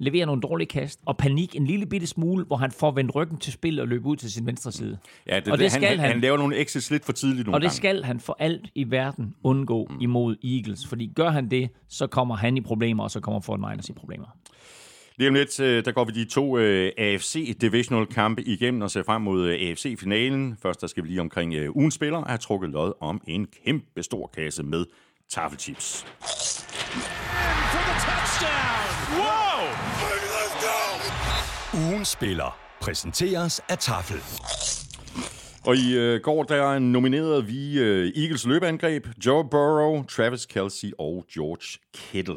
levere nogle dårlige kast, og panik en lille bitte smule, hvor han får vendt ryggen til spil og løbe ud til sin venstre side. Ja, det, og det, skal han, han, han laver nogle exits lidt for tidligt nogle Og det gange. skal han for alt i verden undgå mm. imod Eagles, fordi gør han det, så kommer han i problemer, og så kommer Fort Niners i problemer. Lige om lidt, øh, der går vi de to øh, AFC Divisional kampe igennem og ser frem mod øh, AFC-finalen. Først der skal vi lige omkring ugens spiller og have trukket lod om en kæmpe stor kasse med taffelchips. Wow! Ugens spiller præsenteres af Tafel. Og i øh, går der nominerede vi øh, Eagles løbeangreb, Joe Burrow, Travis Kelsey og George Kittle.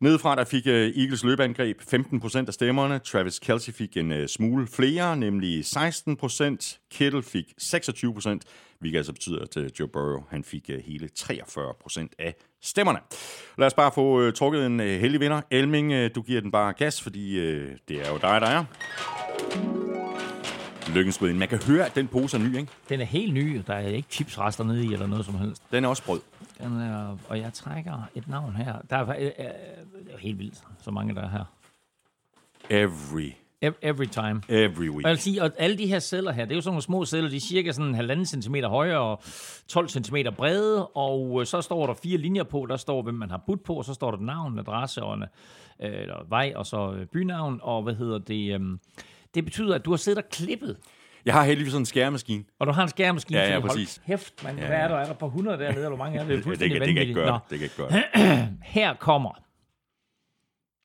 Nedefra der fik øh, Eagles løbeangreb 15% af stemmerne. Travis Kelsey fik en øh, smule flere, nemlig 16%. Kittle fik 26%, hvilket altså betyder, at øh, Joe Burrow han fik øh, hele 43% af stemmerne. Lad os bare få uh, trukket en uh, heldig vinder. Elming, uh, du giver den bare gas, fordi uh, det er jo dig, der er. Lykkens Man kan høre, at den pose er ny, ikke? Den er helt ny. Der er ikke chipsrester nede i, eller noget som helst. Den er også brød. Den er, og jeg trækker et navn her. Der er, øh, det er helt vildt, så mange der er her. Every Every time. Every week. Og jeg vil sige, at alle de her celler her, det er jo sådan nogle små celler, de er cirka sådan halvanden centimeter høje og 12 centimeter brede, og øh, så står der fire linjer på, der står, hvem man har budt på, og så står der navn, adresse og øh, eller vej, og så bynavn, og hvad hedder det, øhm, det betyder, at du har siddet og klippet jeg har heldigvis sådan en skærmaskine. Og du har en skærmaskine? Ja, ja, præcis. Hold hæft, man. Ja, Hvad er der? Er der på 100 dernede, eller hvor mange er det? Det, det, det, det kan ikke gøre det. kan ikke gøre Her kommer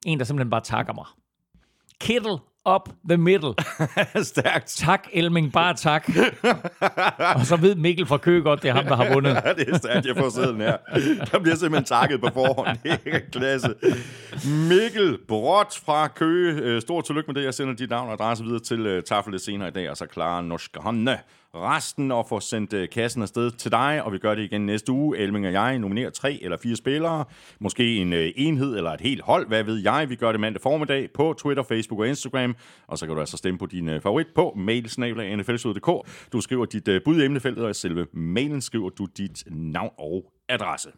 en, der simpelthen bare takker mig. Kittle up the middle. Stærkt. Tak, Elming, bare tak. og så ved Mikkel fra Køge godt, det er ham, der har vundet. Ja, det er stærkt, jeg får sæden her. Der bliver simpelthen takket på forhånd. Det er klasse. Mikkel Brot fra Køge. Øh, Stort tillykke med det. Jeg sender dit navn og adresse videre til uh, Tafel senere i dag, og så klarer Norske Hånde resten og får sendt uh, kassen afsted til dig, og vi gør det igen næste uge. Elming og jeg nominerer tre eller fire spillere, måske en øh, enhed eller et helt hold, hvad ved jeg. Vi gør det mandag formiddag på Twitter, Facebook og Instagram, og så kan du altså stemme på din øh, favorit på mailsnabla.nflsud.dk. Du skriver dit bud i emnefeltet, og i selve mailen skriver du dit navn og adresse.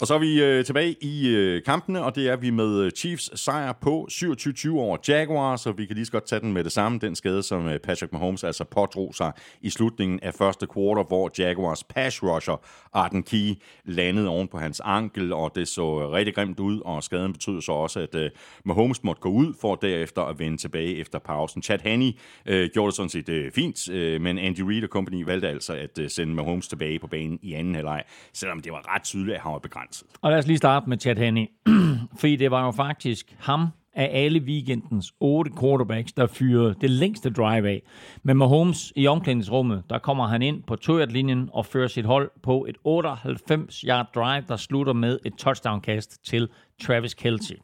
Og så er vi øh, tilbage i øh, kampene, og det er vi med øh, Chiefs sejr på 27-20 over Jaguars, så vi kan lige så godt tage den med det samme. Den skade, som øh, Patrick Mahomes altså pådrog sig i slutningen af første kvartal, hvor Jaguars pass rusher Arden Key landede oven på hans ankel, og det så øh, rigtig grimt ud, og skaden betød så også, at øh, Mahomes måtte gå ud for derefter at vende tilbage efter pausen. Chad Hanney øh, gjorde det sådan set øh, fint, øh, men Andy Reid og company valgte altså at øh, sende Mahomes tilbage på banen i anden halvleg, selvom det var ret tydeligt, at han var begrænset. Og lad os lige starte med Chad Henney. Fordi det var jo faktisk ham af alle weekendens otte quarterbacks, der fyrede det længste drive af. Men Mahomes i omklædningsrummet, der kommer han ind på linjen og fører sit hold på et 98-yard drive, der slutter med et touchdown-kast til Travis Kelce.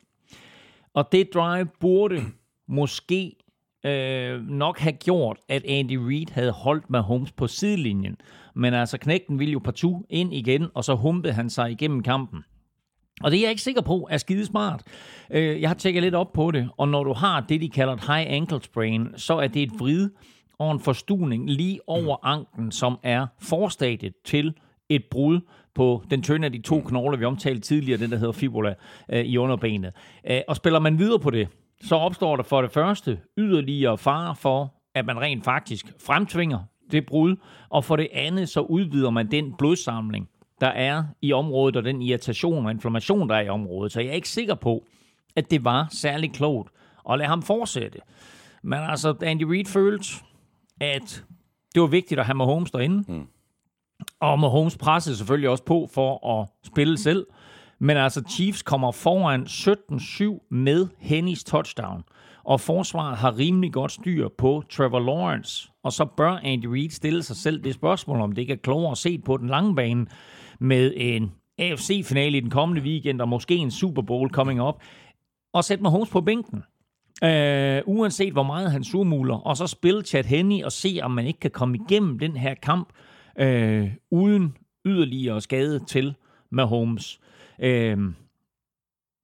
Og det drive burde måske øh, nok have gjort, at Andy Reid havde holdt Mahomes på sidelinjen. Men altså, knægten ville jo partout ind igen, og så humpede han sig igennem kampen. Og det er jeg ikke sikker på er skide smart. Øh, jeg har tjekket lidt op på det, og når du har det, de kalder et high ankle sprain, så er det et vrid og en forstuning lige over anklen, som er forstadiet til et brud på den tynde af de to knogler, vi omtalte tidligere, den der hedder fibula øh, i underbenet. Øh, og spiller man videre på det, så opstår der for det første yderligere fare for, at man rent faktisk fremtvinger det brud, og for det andet så udvider man den blodsamling, der er i området, og den irritation og inflammation, der er i området. Så jeg er ikke sikker på, at det var særlig klogt at lade ham fortsætte. Men altså, Andy Reid følte, at det var vigtigt at have Mahomes derinde. Mm. Og Mahomes pressede selvfølgelig også på for at spille selv. Men altså, Chiefs kommer foran 17-7 med Hennys touchdown. Og forsvaret har rimelig godt styr på Trevor Lawrence. Og så bør Andy Reid stille sig selv det spørgsmål, om det ikke er klogere at se på den lange bane med en AFC-finale i den kommende weekend, og måske en Super Bowl coming up, og sætte Mahomes på bænken. Øh, uanset hvor meget han surmuler, og så spille Chad Henney og se, om man ikke kan komme igennem den her kamp øh, uden yderligere skade til Mahomes. Øh,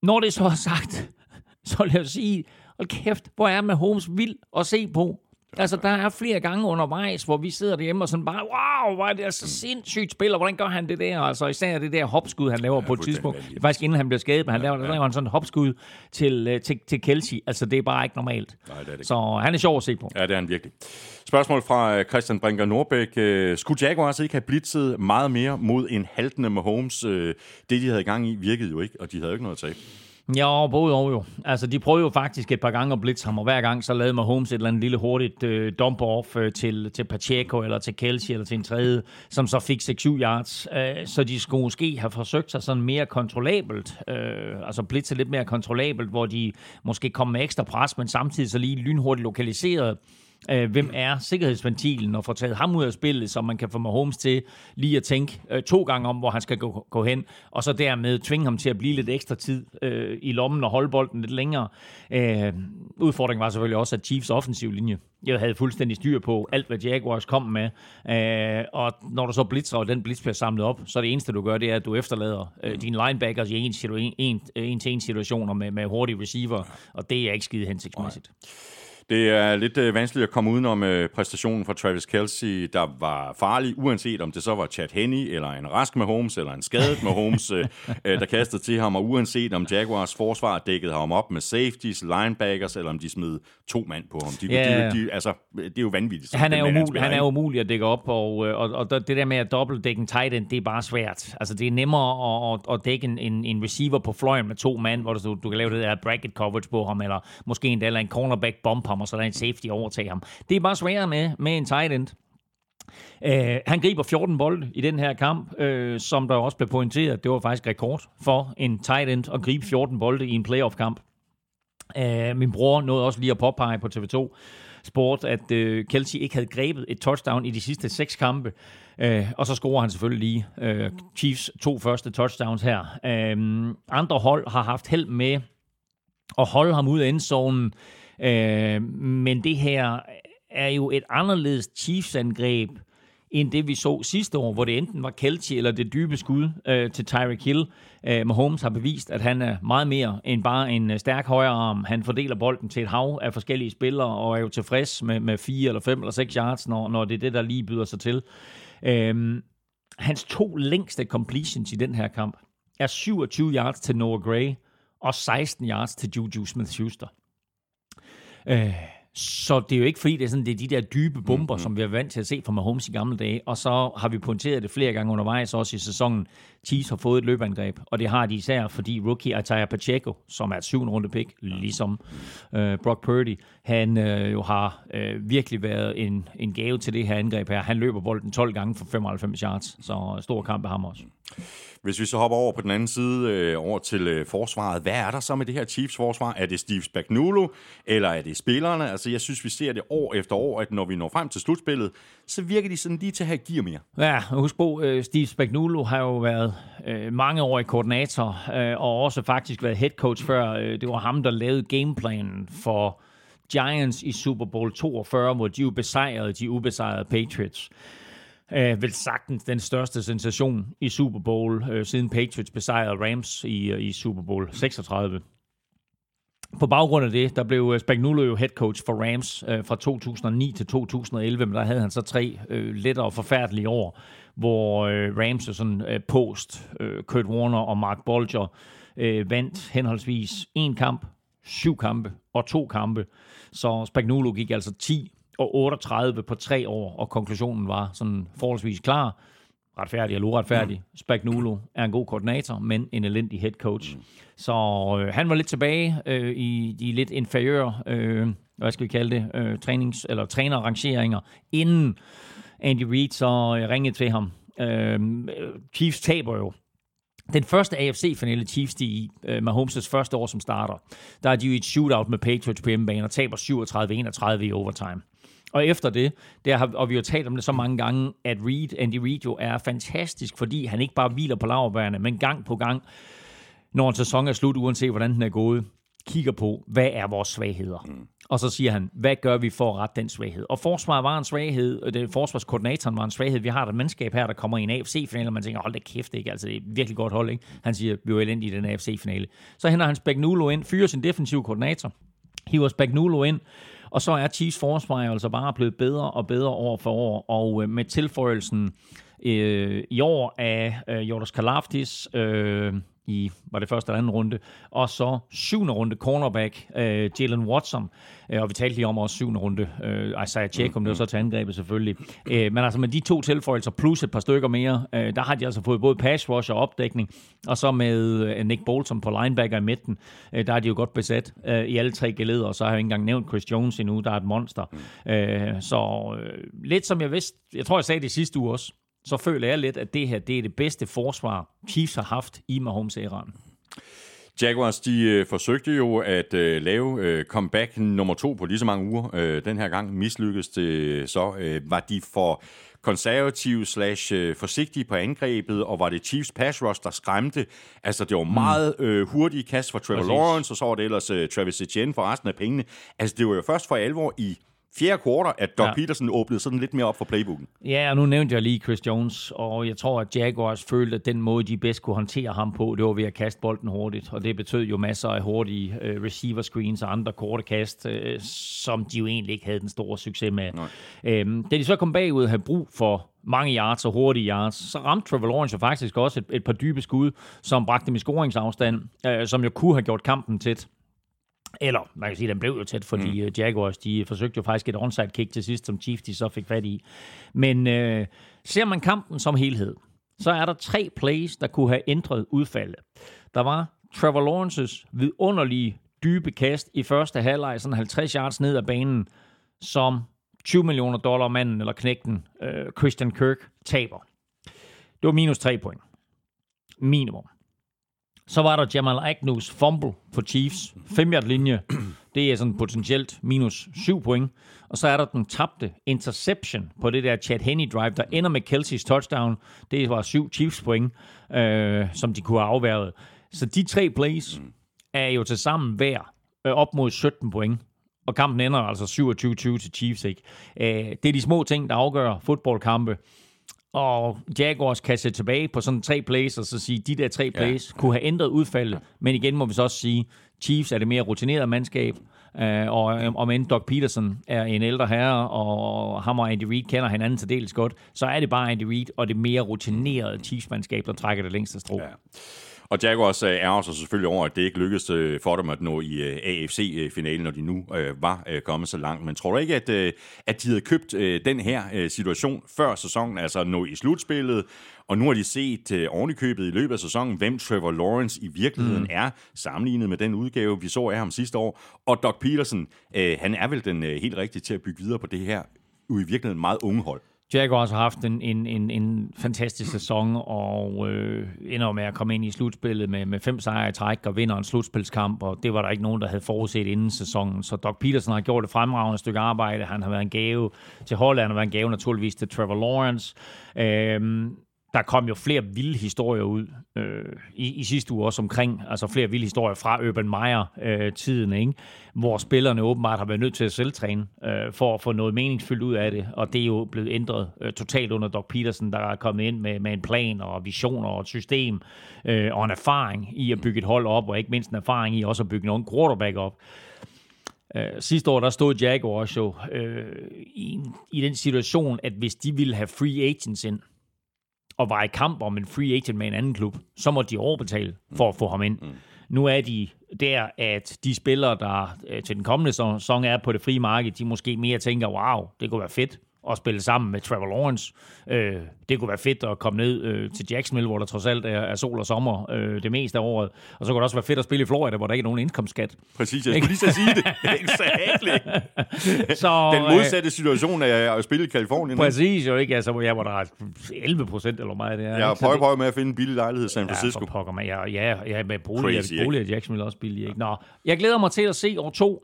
når det så er sagt, så lad os sige, hold kæft, hvor er Mahomes vild at se på. Altså, der er flere gange undervejs, hvor vi sidder derhjemme og sådan bare, wow, hvor er det altså sindssygt spil, og hvordan gør han det der? Altså, især det der hopskud, han laver ja, på et tidspunkt. Det er faktisk inden han bliver skadet, men han laver, ja, ja. laver han sådan et hopskud til, øh, til, til Kelsey. Altså, det er bare ikke normalt. Nej, det er det Så han er sjov at se på. Ja, det er han virkelig. Spørgsmål fra øh, Christian Brinker Nordbæk. Øh, skulle Jaguars ikke have blitzet meget mere mod en haltende Mahomes? Det, de havde i gang i, virkede jo ikke, og de havde jo ikke noget at tage. Ja, både og jo. Altså, de prøvede jo faktisk et par gange at blitze ham, og hver gang så lavede Mahomes et eller andet lille hurtigt øh, dump-off øh, til, til Pacheco, eller til Kelsey, eller til en tredje, som så fik 6-7 yards. Øh, så de skulle måske have forsøgt sig sådan mere kontrollabelt, øh, altså blitze lidt mere kontrollabelt, hvor de måske kom med ekstra pres, men samtidig så lige lynhurtigt lokaliseret øh, hvem er sikkerhedsventilen, og få taget ham ud af spillet, så man kan få Mahomes til lige at tænke øh, to gange om, hvor han skal gå, gå hen, og så dermed tvinge ham til at blive lidt ekstra tid øh, i lommen og holde bolden lidt længere. Øh, udfordringen var selvfølgelig også, at Chiefs offensiv linje jeg havde fuldstændig styr på alt, hvad Jaguars kom med. Øh, og når du så blitzer, og den blitz bliver samlet op, så det eneste, du gør, det er, at du efterlader øh, dine linebackers i en, en, en, en til en situationer med, med hurtige receiver, og det er ikke skide hensigtsmæssigt. Nej. Det er lidt øh, vanskeligt at komme udenom øh, præstationen fra Travis Kelsey, der var farlig, uanset om det så var Chad Henney, eller en rask med Holmes, eller en skadet med Holmes, øh, øh, der kastede til ham, og uanset om Jaguars forsvar dækkede ham op med safeties, linebackers, eller om de smed to mand på ham. De, yeah. de, de, altså, det er jo vanvittigt. Han er, umulig, han, han er umulig at dække op, og, øh, og, og det der med at dobbeltdække en tight end, det er bare svært. Altså, det er nemmere at, at dække en, en, en receiver på fløjen med to mand, hvor du, du kan lave det der bracket coverage på ham, eller måske en, eller en cornerback bump ham, og så der en safety overtage ham. Det er bare sværere med, med en tight end. Uh, han griber 14 bolde i den her kamp, uh, som der også blev pointeret. Det var faktisk rekord for en tight end at gribe 14 bolde i en playoff-kamp. Uh, min bror nåede også lige at påpege på TV2 Sport, at uh, Kelsey ikke havde grebet et touchdown i de sidste seks kampe. Uh, og så scorer han selvfølgelig lige uh, Chiefs to første touchdowns her. Uh, andre hold har haft held med at holde ham ud af endzonen. Øh, men det her er jo et anderledes Chiefs-angreb, end det vi så sidste år, hvor det enten var Kelce eller det dybe skud øh, til Tyreek Hill. Øh, Mahomes har bevist, at han er meget mere end bare en øh, stærk højre arm. Han fordeler bolden til et hav af forskellige spillere, og er jo tilfreds med, med fire eller fem eller seks yards, når, når det er det, der lige byder sig til. Øh, hans to længste completions i den her kamp er 27 yards til Noah Gray og 16 yards til Juju Smith-Schuster. Øh, så det er jo ikke fordi, det er, sådan, det er de der dybe bomber, mm-hmm. som vi er vant til at se fra Mahomes i gamle dage. Og så har vi pointeret det flere gange undervejs, også i sæsonen. Chiefs har fået et løbeangreb, og det har de især, fordi rookie Ataya Pacheco, som er et syvende runde pick, ligesom øh, Brock Purdy, han øh, jo har øh, virkelig været en, en gave til det her angreb her. Han løber bolden 12 gange for 95 yards, så stor kamp af ham også. Hvis vi så hopper over på den anden side, øh, over til øh, forsvaret, hvad er der så med det her Chiefs forsvar? Er det Steve Spagnuolo, eller er det spillerne? Altså, jeg synes, vi ser det år efter år, at når vi når frem til slutspillet, så virker de sådan lige til at have gear mere. Ja, husk på, øh, Steve Spagnuolo har jo været øh, mange år i koordinator, øh, og også faktisk været head coach før. Øh, det var ham, der lavede gameplanen for Giants i Super Bowl 42, hvor de jo besejrede de ubesejrede Patriots øh, vel sagtens den største sensation i Super Bowl, øh, siden Patriots besejrede Rams i, øh, i Super Bowl 36. På baggrund af det, der blev øh, Spagnuolo jo head coach for Rams øh, fra 2009 til 2011, men der havde han så tre øh, lettere og forfærdelige år, hvor øh, Rams og sådan øh, post, øh, Kurt Warner og Mark Bolger øh, vandt henholdsvis en kamp, syv kampe og to kampe. Så Spagnuolo gik altså 10 og 38 på tre år, og konklusionen var sådan forholdsvis klar. Retfærdig eller uretfærdig. Mm. Spagnuolo er en god koordinator, men en elendig head coach. Mm. Så øh, han var lidt tilbage øh, i de lidt inferiøre, øh, hvad skal vi kalde det, øh, trænings- eller trænerrangeringer, inden Andy Reid så øh, ringede til ham. Øh, Chiefs taber jo den første AFC-finale Chiefs de i uh, Mahomes' første år som starter, der er de jo i et shootout med Patriots på hjemmebane og taber 37-31 i overtime. Og efter det, der har, og vi har talt om det så mange gange, at Reed, Andy Reid jo er fantastisk, fordi han ikke bare hviler på laverbærene, men gang på gang, når en sæson er slut, uanset hvordan den er gået, kigger på, hvad er vores svagheder? Mm. Og så siger han, hvad gør vi for at rette den svaghed? Og forsvaret var en svaghed, og det, forsvarskoordinatoren var en svaghed. Vi har et mandskab her, der kommer i en AFC-finale, og man tænker, hold da kæft, ikke? Altså, det er virkelig godt hold, ikke? Han siger, vi er elendige i den AFC-finale. Så henter han Spagnuolo ind, fyrer sin defensive koordinator, hiver Spagnuolo ind, og så er Chiefs forsvar altså bare blevet bedre og bedre år for år, og øh, med tilføjelsen øh, i år af øh, Jordas Kalafdis, øh, i, var det første eller anden runde, og så syvende runde cornerback, øh, Jalen Watson, øh, og vi talte lige om også syvende runde, øh, Isaiah Jacob, mm, det var så til angrebet selvfølgelig. Øh, men altså med de to tilføjelser, plus et par stykker mere, øh, der har de altså fået både pass rush og opdækning, og så med øh, Nick Bolton på linebacker i midten, øh, der er de jo godt besat øh, i alle tre geleder, og så har jeg ikke engang nævnt Chris Jones endnu, der er et monster. Mm. Øh, så øh, lidt som jeg vidste, jeg tror jeg sagde det sidste uge også, så føler jeg lidt, at det her det er det bedste forsvar, Chiefs har haft i Mahomes-æraen. Jaguars, de øh, forsøgte jo at øh, lave øh, comeback nummer to på lige så mange uger. Øh, den her gang mislykkedes det så. Øh, var de for konservative slash øh, forsigtige på angrebet, og var det Chiefs pass rush, der skræmte. Altså, det var mm. meget øh, hurtige kast fra Trevor Præcis. Lawrence, og så var det ellers øh, Travis Etienne for resten af pengene. Altså, det var jo først for alvor i fjerde kvartal, at Doug ja. Peterson åbnede sådan lidt mere op for playbooken. Ja, og nu nævnte jeg lige Chris Jones, og jeg tror, at Jaguars følte, at den måde, de bedst kunne håndtere ham på, det var ved at kaste bolden hurtigt, og det betød jo masser af hurtige uh, receiver screens og andre korte kast, uh, som de jo egentlig ikke havde den store succes med. Um, da de så kom bagud og havde brug for mange yards og hurtige yards, så ramte Trevor Lawrence jo faktisk også et, et par dybe skud, som bragte dem i scoringsafstand, uh, som jo kunne have gjort kampen tæt. Eller, man kan sige, den blev jo tæt, fordi mm. Øh, Jaguars, de forsøgte jo faktisk et onside kick til sidst, som Chiefs de så fik fat i. Men øh, ser man kampen som helhed, så er der tre plays, der kunne have ændret udfaldet. Der var Trevor Lawrences vidunderlige dybe kast i første halvleg, sådan 50 yards ned ad banen, som 20 millioner dollar manden eller knægten øh, Christian Kirk taber. Det var minus 3 point. Minimum. Så var der Jamal Agnews fumble på Chiefs. 5 linje. Det er sådan potentielt minus 7 point. Og så er der den tabte interception på det der Chad Henney drive, der ender med Kelseys touchdown. Det var 7 Chiefs point, øh, som de kunne have afværget. Så de tre plays er jo til sammen hver øh, op mod 17 point. Og kampen ender altså 27-20 til Chiefs, ikke? Øh, det er de små ting, der afgør fodboldkampe. Og Jaguars kan se tilbage på sådan tre plays, og så sige, de der tre plays ja. kunne have ændret udfaldet. Men igen må vi så også sige, Chiefs er det mere rutinerede mandskab, øh, og om end Doc Peterson er en ældre herre, og ham og Andy Reid kender hinanden til dels godt, så er det bare Andy Reid og det mere rutinerede Chiefs-mandskab, der trækker det længste strå. Ja. Og Jaguars øh, ærger sig selvfølgelig over, at det ikke lykkedes øh, for dem at nå i øh, AFC-finalen, når de nu var kommet så langt. Men tror du ikke, at, at de havde købt den her situation før sæsonen, altså nå i slutspillet, og nu har de set ovenikøbet i løbet af sæsonen, hvem Trevor Lawrence i virkeligheden mm. er, sammenlignet med den udgave, vi så af ham sidste år. Og Doc Peterson, han er vel den helt rigtige til at bygge videre på det her, jo i virkeligheden meget unge hold. Jaguars har haft en, en, en, en fantastisk sæson, og øh, ender med at komme ind i slutspillet med, med fem sejre i træk og vinder en slutspilskamp, og det var der ikke nogen, der havde forudset inden sæsonen. Så Doc Peterson har gjort et fremragende stykke arbejde. Han har været en gave til Holland, han været en gave naturligvis til Trevor Lawrence. Øh, der kom jo flere vilde historier ud øh, i, i sidste uge også omkring, altså flere vilde historier fra Urban Meyer-tiden, øh, ikke? hvor spillerne åbenbart har været nødt til at selvtræne øh, for at få noget meningsfyldt ud af det, og det er jo blevet ændret øh, totalt under Doc Peterson, der er kommet ind med, med en plan og visioner og et system øh, og en erfaring i at bygge et hold op, og ikke mindst en erfaring i også at bygge en quarterback op. Uh, sidste år, der stod Jaguars jo uh, i, i den situation, at hvis de ville have free agents ind, og var i kamp om en free agent med en anden klub, så må de overbetale for at få ham ind. Mm. Nu er de der, at de spillere, der øh, til den kommende sæson er på det frie marked, de måske mere tænker, wow, det kunne være fedt at spille sammen med Trevor Lawrence. Øh, det kunne være fedt at komme ned øh, til Jacksonville, hvor der trods alt er, er sol og sommer øh, det meste af året. Og så kunne det også være fedt at spille i Florida, hvor der ikke er nogen indkomstskat. Præcis, jeg skulle lige så sige det. så, Den modsatte øh, situation er at spille i Kalifornien. Præcis, jo ikke? Altså, ja, hvor der er 11 procent eller meget. Det er, jeg prøver, prøver med at finde en billig lejlighed i San Francisco. Ja, for pokker mig. Ja, ja, ja med bolig, Crazy, bolig i Jacksonville også billig. Ikke? Nå, jeg glæder mig til at se år to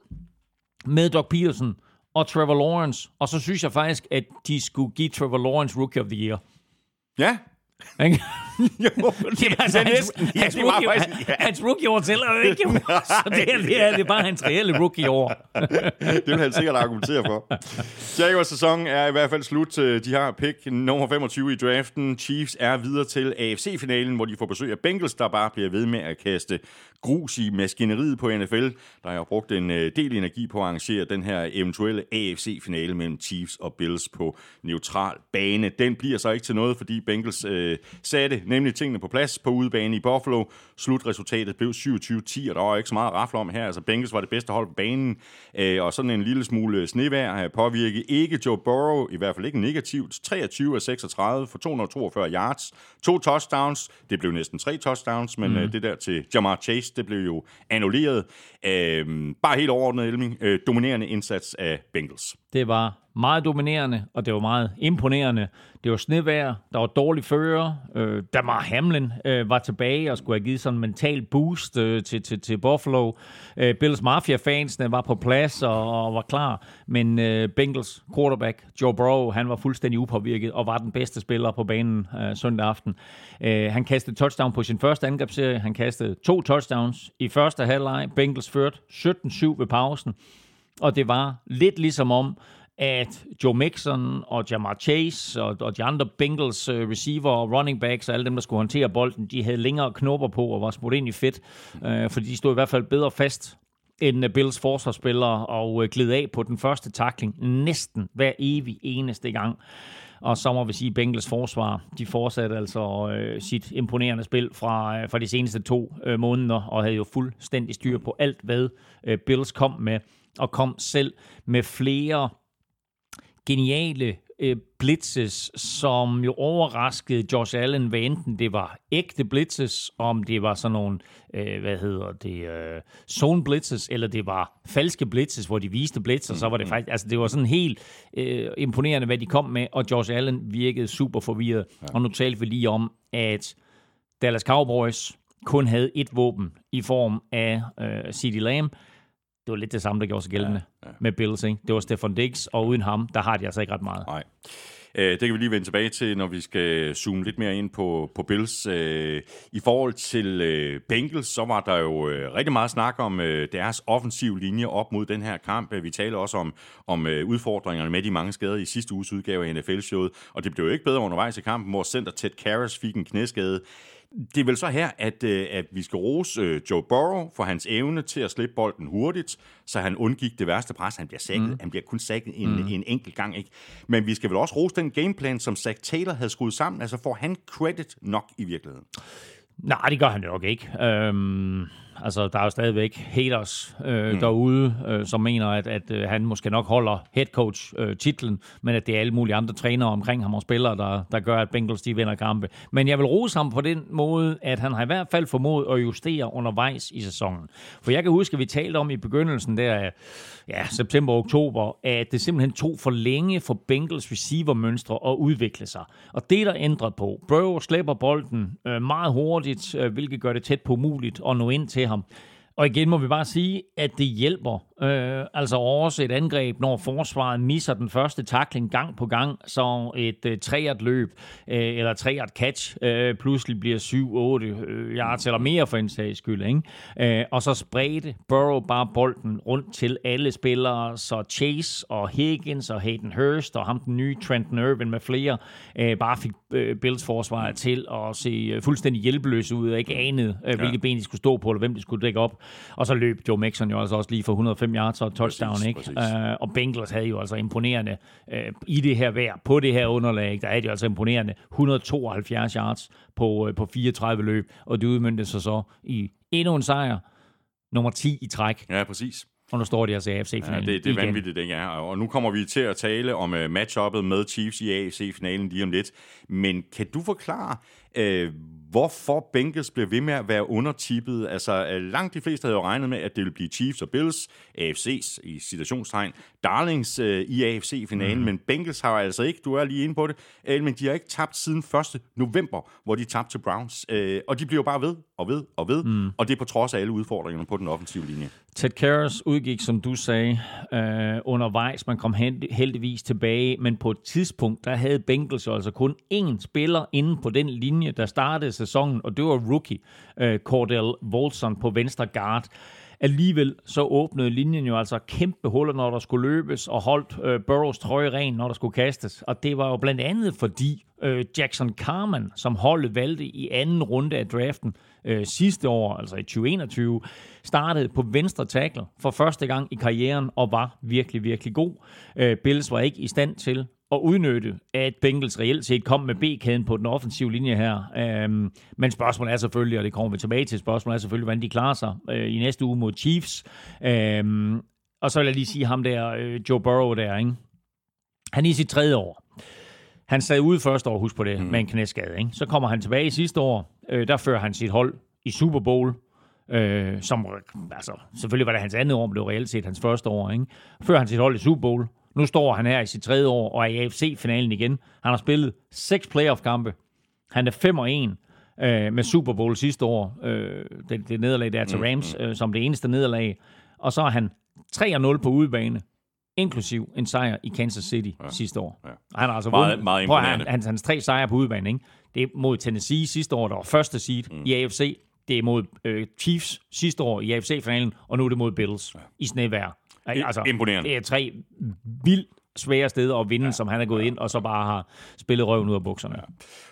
med Doc Peterson og Trevor Lawrence. Og så synes jeg faktisk, at de skulle give Trevor Lawrence Rookie of the Year. Ja, jo, det er altså hans, ja, hans, rookie, faktisk, ja. hans rookie-år tæller jo ikke, så det er, det, er, det er bare hans reelle rookie-år. det vil han sikkert argumentere for. Jaguars sæson er i hvert fald slut. De har pick nummer 25 i draften. Chiefs er videre til AFC-finalen, hvor de får besøg af Bengals, der bare bliver ved med at kaste grus i maskineriet på NFL, der har brugt en øh, del energi på at arrangere den her eventuelle AFC-finale mellem Chiefs og Bills på neutral bane. Den bliver så ikke til noget, fordi Bengals øh, satte nemlig tingene på plads på udebane i Buffalo. Slutresultatet blev 27-10, og der var ikke så meget at om her. Altså Bengals var det bedste hold på banen, øh, og sådan en lille smule snevær påvirket ikke Joe Burrow, i hvert fald ikke negativt. 23 af 36 for 242 yards, to touchdowns. Det blev næsten tre touchdowns, men mm. det der til Jamar Chase, det blev jo annulleret. Øh, bare helt overordnet, Elming. Øh, dominerende indsats af Bengals. Det var meget dominerende, og det var meget imponerende. Det var snevejr, der var dårlig fører. Øh, Damar Hamlin øh, var tilbage og skulle have givet sådan en mental boost øh, til, til, til Buffalo. Øh, Bills Mafia-fansene var på plads og, og var klar, men øh, Bengals quarterback Joe Burrow, han var fuldstændig upåvirket og var den bedste spiller på banen øh, søndag aften. Øh, han kastede touchdown på sin første angrebsserie. Han kastede to touchdowns i første halvleg. Bengals førte 17-7 ved pausen. Og det var lidt ligesom om, at Joe Mixon og Jamar Chase og, og de andre Bengals uh, receiver og running backs og alle dem, der skulle håndtere bolden, de havde længere knopper på og var smurt ind i fedt, uh, fordi de stod i hvert fald bedre fast end uh, Bills forsvarsspillere og uh, gled af på den første takling næsten hver evig eneste gang. Og så må vi sige, Bengals forsvar, de fortsatte altså øh, sit imponerende spil fra, øh, fra de seneste to øh, måneder, og havde jo fuldstændig styr på alt, hvad øh, Bills kom med, og kom selv med flere geniale øh, blitzes, som jo overraskede Josh Allen, hvad enten det var ægte blitzes, om det var sådan nogle, øh, hvad hedder det, øh, zone blitzes, eller det var falske blitzes, hvor de viste blitzer, mm, så var det mm. faktisk, altså det var sådan helt øh, imponerende, hvad de kom med, og Josh Allen virkede super forvirret. Ja. Og nu talte vi lige om, at Dallas Cowboys kun havde et våben i form af øh, C.D. Lamb. Det var lidt det samme, der gjorde sig gældende ja, ja. med Bills. Ikke? Det var Stefan Diggs, og uden ham, der har de altså ikke ret meget. Nej. Øh, det kan vi lige vende tilbage til, når vi skal zoome lidt mere ind på, på Bills. Øh, I forhold til øh, Bengals, så var der jo rigtig meget snak om deres offensiv linje op mod den her kamp. Vi taler også om, om udfordringerne med de mange skader i sidste uges udgave af NFL-showet, og det blev jo ikke bedre undervejs i kampen, hvor center Ted Karras fik en knæskade. Det er vel så her, at, øh, at vi skal rose øh, Joe Burrow for hans evne til at slippe bolden hurtigt, så han undgik det værste pres. Han bliver sækket. Mm. Han bliver kun sækket en, mm. en enkelt gang. Ikke? Men vi skal vel også rose den gameplan, som Zach Taylor havde skruet sammen. Altså får han credit nok i virkeligheden? Nej, det gør han nok ikke. Øhm, altså, der er jo stadigvæk haters øh, mm. derude, øh, som mener, at, at øh, han måske nok holder head coach øh, titlen, men at det er alle mulige andre trænere omkring ham og spillere, der, der gør, at Bengals de vinder kampe. Men jeg vil rose ham på den måde, at han har i hvert fald formået at justere undervejs i sæsonen. For jeg kan huske, at vi talte om i begyndelsen der af ja, september-oktober, at det simpelthen tog for længe for Bengals receiver-mønstre at udvikle sig. Og det er der ændret på. Burrow slæber bolden øh, meget hurtigt, øh, hvilket gør det tæt på muligt at nå ind til ham. Og igen må vi bare sige, at det hjælper øh, altså også et angreb, når forsvaret misser den første takling gang på gang, så et øh, træert løb øh, eller træert catch øh, pludselig bliver 7-8 øh, yards eller mere for en sags skyld. Ikke? Øh, og så spredte Burrow bare bolden rundt til alle spillere, så Chase og Higgins og Hayden Hurst og ham den nye Trenton Irvin med flere øh, bare fik øh, Bills forsvaret til at se øh, fuldstændig hjælpeløse ud og ikke anede, øh, hvilke ja. ben de skulle stå på eller hvem de skulle dække op. Og så løb Joe Mixon jo altså også lige for 105 yards og touchdown, præcis, ikke? Præcis. Uh, og Bengals havde jo altså imponerende uh, i det her vejr, på det her underlag, der er de altså imponerende 172 yards på, uh, på 34 løb, og det udmyndte sig så i endnu en sejr, nummer 10 i træk. Ja, præcis. Og nu står de altså i AFC-finalen ja, det, det er igen. vanvittigt, ikke? Ja. Og nu kommer vi til at tale om uh, matchuppet med Chiefs i AFC-finalen lige om lidt. Men kan du forklare, uh, hvorfor Bengals bliver ved med at være undertippet. Altså, øh, langt de fleste havde jo regnet med, at det ville blive Chiefs og Bills, AFC's i situationstegn, Darlings øh, i AFC-finalen, mm. men Bengals har altså ikke, du er lige inde på det, øh, men de har ikke tabt siden 1. november, hvor de tabte til Browns. Øh, og de bliver jo bare ved og ved og ved, mm. og det er på trods af alle udfordringerne på den offensive linje. Ted Karras udgik, som du sagde, øh, undervejs. Man kom heldigvis tilbage, men på et tidspunkt, der havde Bengals altså kun én spiller inde på den linje, der startede sæsonen, og det var rookie øh, Cordell Volson på venstre guard. Alligevel så åbnede linjen jo altså kæmpe huller, når der skulle løbes, og holdt øh, Burrows trøje ren, når der skulle kastes. Og det var jo blandt andet fordi øh, Jackson Carman, som holdet valgte i anden runde af draften øh, sidste år, altså i 2021, startede på venstre tackle for første gang i karrieren og var virkelig, virkelig god. Øh, Bills var ikke i stand til at udnytte, at Bengals reelt set kom med B-kæden på den offensive linje her. Øhm, men spørgsmålet er selvfølgelig, og det kommer vi tilbage til, spørgsmålet er selvfølgelig, hvordan de klarer sig øh, i næste uge mod Chiefs. Øhm, og så vil jeg lige sige ham der, øh, Joe Burrow der, ikke? Han er i sit tredje år. Han sad ude første år, husk på det, mm. med en knæskade. Ikke? Så kommer han tilbage i sidste år. Øh, der fører han sit hold i Super Bowl. Øh, som, altså, selvfølgelig var det hans andet år, men det var reelt set hans første år. Ikke? Fører han sit hold i Super Bowl. Nu står han her i sit tredje år og er i AFC-finalen igen. Han har spillet seks playoff-kampe. Han er 5 og 1 øh, med Super Bowl sidste år. Øh, det, det nederlag der til mm, Rams, øh, som det eneste nederlag. Og så er han 3-0 på udebane, inklusiv en sejr i Kansas City ja. sidste år. Ja. Han har altså meget, vundet, meget imponerende. Han, hans, hans tre sejre på udebane, ikke? det er mod Tennessee sidste år, der var første seed mm. i AFC. Det er mod øh, Chiefs sidste år i AFC-finalen, og nu er det mod Bills ja. i snevær. Altså, Imponerende. Det er tre vildt svære steder at vinde, ja, som han er gået ja. ind, og så bare har spillet røven ud af bukserne. Ja.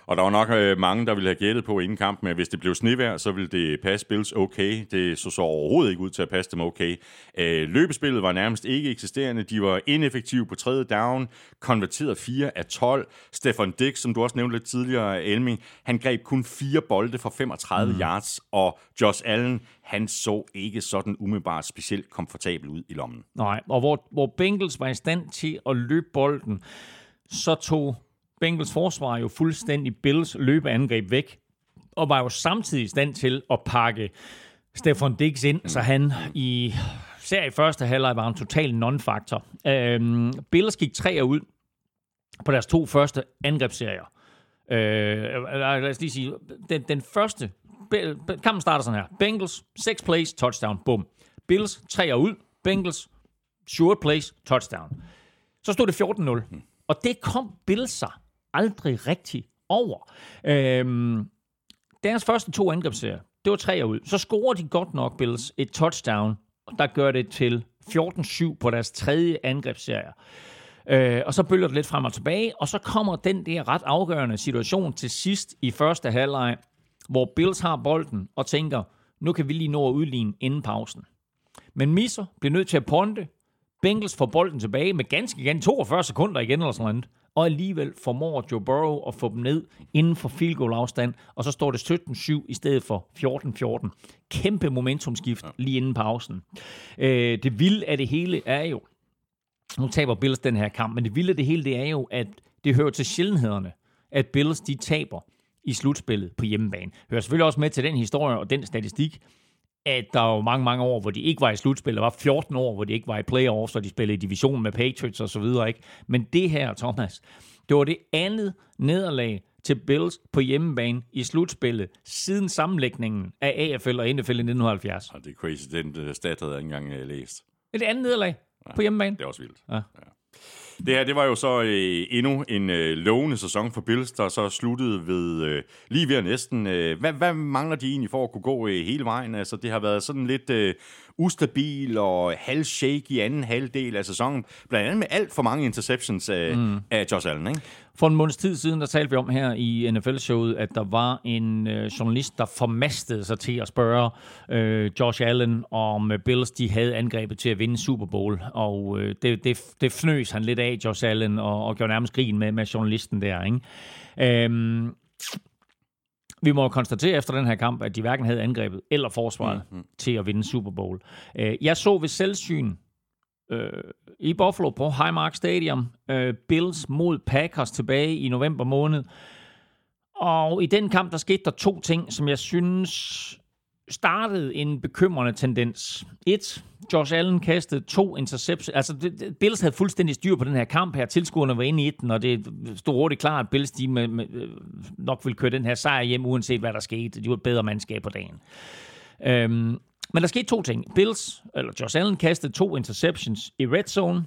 Og der var nok øh, mange, der ville have gættet på inden kampen, at hvis det blev snevejr, så ville det passe Bills okay. Det så så overhovedet ikke ud til at passe dem okay. Øh, løbespillet var nærmest ikke eksisterende. De var ineffektive på tredje down, konverteret 4 af 12. Stefan Dix, som du også nævnte lidt tidligere, Elming, han greb kun fire bolde for 35 mm. yards, og Josh Allen, han så ikke sådan umiddelbart specielt komfortabel ud i lommen. Nej, og hvor, hvor Bengals var i stand til at løbe bolden, så tog Bengals forsvar jo fuldstændig Bills løbeangreb væk, og var jo samtidig i stand til at pakke Stefan Diggs ind, mm. så han i i første halvleg var en total non-faktor. Øhm, Bills gik tre ud på deres to første angrebsserier. Øh, lad os lige sige, den, den første kampen starter sådan her. Bengals, 6 plays, touchdown, bum. Bills, 3 ud. Bengals, short plays, touchdown. Så stod det 14-0. Og det kom Bills sig aldrig rigtig over. Øhm, deres første to angrebsserier, det var tre ud. Så scorer de godt nok, Bills, et touchdown, der gør det til 14-7 på deres tredje angrebsserie. Øh, og så bølger det lidt frem og tilbage, og så kommer den der ret afgørende situation til sidst i første halvleg, hvor Bills har bolden og tænker, nu kan vi lige nå at udligne inden pausen. Men misser, bliver nødt til at ponte. Bengals får bolden tilbage med ganske igen 42 sekunder igen eller sådan noget. Og alligevel formår Joe Burrow at få dem ned inden for field goal afstand, og så står det 17-7 i stedet for 14-14. Kæmpe momentumskift lige inden pausen. Øh, det vilde af det hele er jo, nu taber Bills den her kamp, men det vilde af det hele det er jo, at det hører til sjældenhederne, at Bills de taber i slutspillet på hjemmebane. Hører selvfølgelig også med til den historie og den statistik, at der var mange, mange år, hvor de ikke var i slutspil. Der var 14 år, hvor de ikke var i playoffs, og de spillede i division med Patriots og så videre. Ikke? Men det her, Thomas, det var det andet nederlag til Bills på hjemmebane i slutspillet siden sammenlægningen af AFL og NFL i 1970. Og det er crazy, den uh, stat havde jeg ikke engang uh, læst. Et andet nederlag på hjemmebane. Det er også vildt. Ja. Det her, det var jo så øh, endnu en øh, lovende sæson for Bills, der så sluttede ved øh, lige ved næsten. Øh, hvad, hvad mangler de egentlig for at kunne gå øh, hele vejen? Altså, det har været sådan lidt øh, ustabil og halvshake i anden halvdel af sæsonen. Blandt andet med alt for mange interceptions af, mm. af Josh Allen, ikke? For en måneds tid siden, der talte vi om her i NFL-showet, at der var en øh, journalist, der formastede sig til at spørge øh, Josh Allen, om øh, Bills de havde angrebet til at vinde Super Bowl. Og øh, det, det, det fnøs han lidt af, Josh Allen, og, og gjorde nærmest grin med, med journalisten der. Ikke? Øhm, vi må konstatere efter den her kamp, at de hverken havde angrebet eller forsvaret mm-hmm. til at vinde Super Bowl. Øh, jeg så ved selvsyn øh, i Buffalo på Highmark Stadium øh, Bills mod Packers tilbage i november måned. Og i den kamp, der skete der to ting, som jeg synes startede en bekymrende tendens. Et, Josh Allen kastede to interceptions. Altså, det, det, Bills havde fuldstændig styr på den her kamp her. Tilskuerne var inde i den, og det stod hurtigt klart, at Bills de med, med, øh, nok ville køre den her sejr hjem, uanset hvad der skete. De var et bedre mandskab på dagen. Øhm, men der skete to ting. Bills, eller Josh Allen, kastede to interceptions i red zone.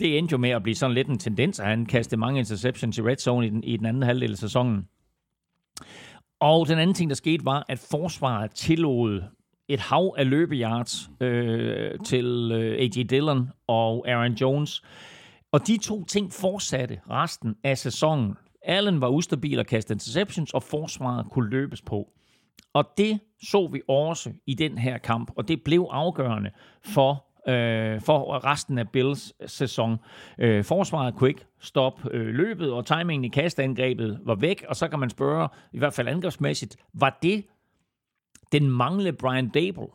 Det endte jo med at blive sådan lidt en tendens, at han kastede mange interceptions i red zone i den, i den anden halvdel af sæsonen. Og den anden ting, der skete, var, at forsvaret tillod et hav af løbeyards øh, til øh, A.J. Dillon og Aaron Jones. Og de to ting fortsatte resten af sæsonen. Allen var ustabil og kastede interceptions, og forsvaret kunne løbes på. Og det så vi også i den her kamp, og det blev afgørende for øh, for resten af Bills sæson. Øh, forsvaret kunne ikke stoppe øh, løbet, og timingen i kastangrebet var væk, og så kan man spørge, i hvert fald angrebsmæssigt, var det den manglende Brian Dable,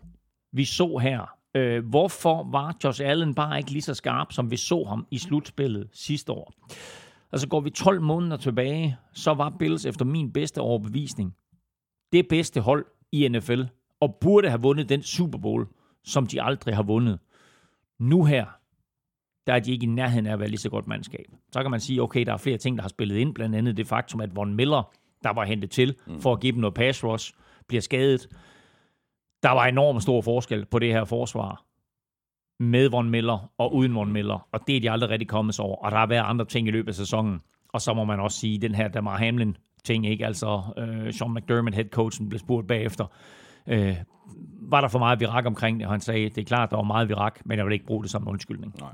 vi så her? Øh, hvorfor var Josh Allen bare ikke lige så skarp, som vi så ham i slutspillet sidste år? Altså går vi 12 måneder tilbage, så var Bills efter min bedste overbevisning det bedste hold i NFL, og burde have vundet den Super Bowl, som de aldrig har vundet. Nu her, der er de ikke i nærheden af at være lige så godt mandskab. Så kan man sige, okay, der er flere ting, der har spillet ind, blandt andet det faktum, at Von Miller, der var hentet til for at give dem noget pass rush, bliver skadet. Der var enormt stor forskel på det her forsvar med Von Miller og uden Von Miller, og det er de aldrig rigtig kommet over. Og der har været andre ting i løbet af sæsonen. Og så må man også sige, den her Damar Hamlin ting, ikke? Altså, øh, Sean McDermott, head coachen, blev spurgt bagefter, øh, var der for meget virak omkring det, og han sagde, det er klart, der var meget virak, men jeg vil ikke bruge det som en undskyldning. Nej.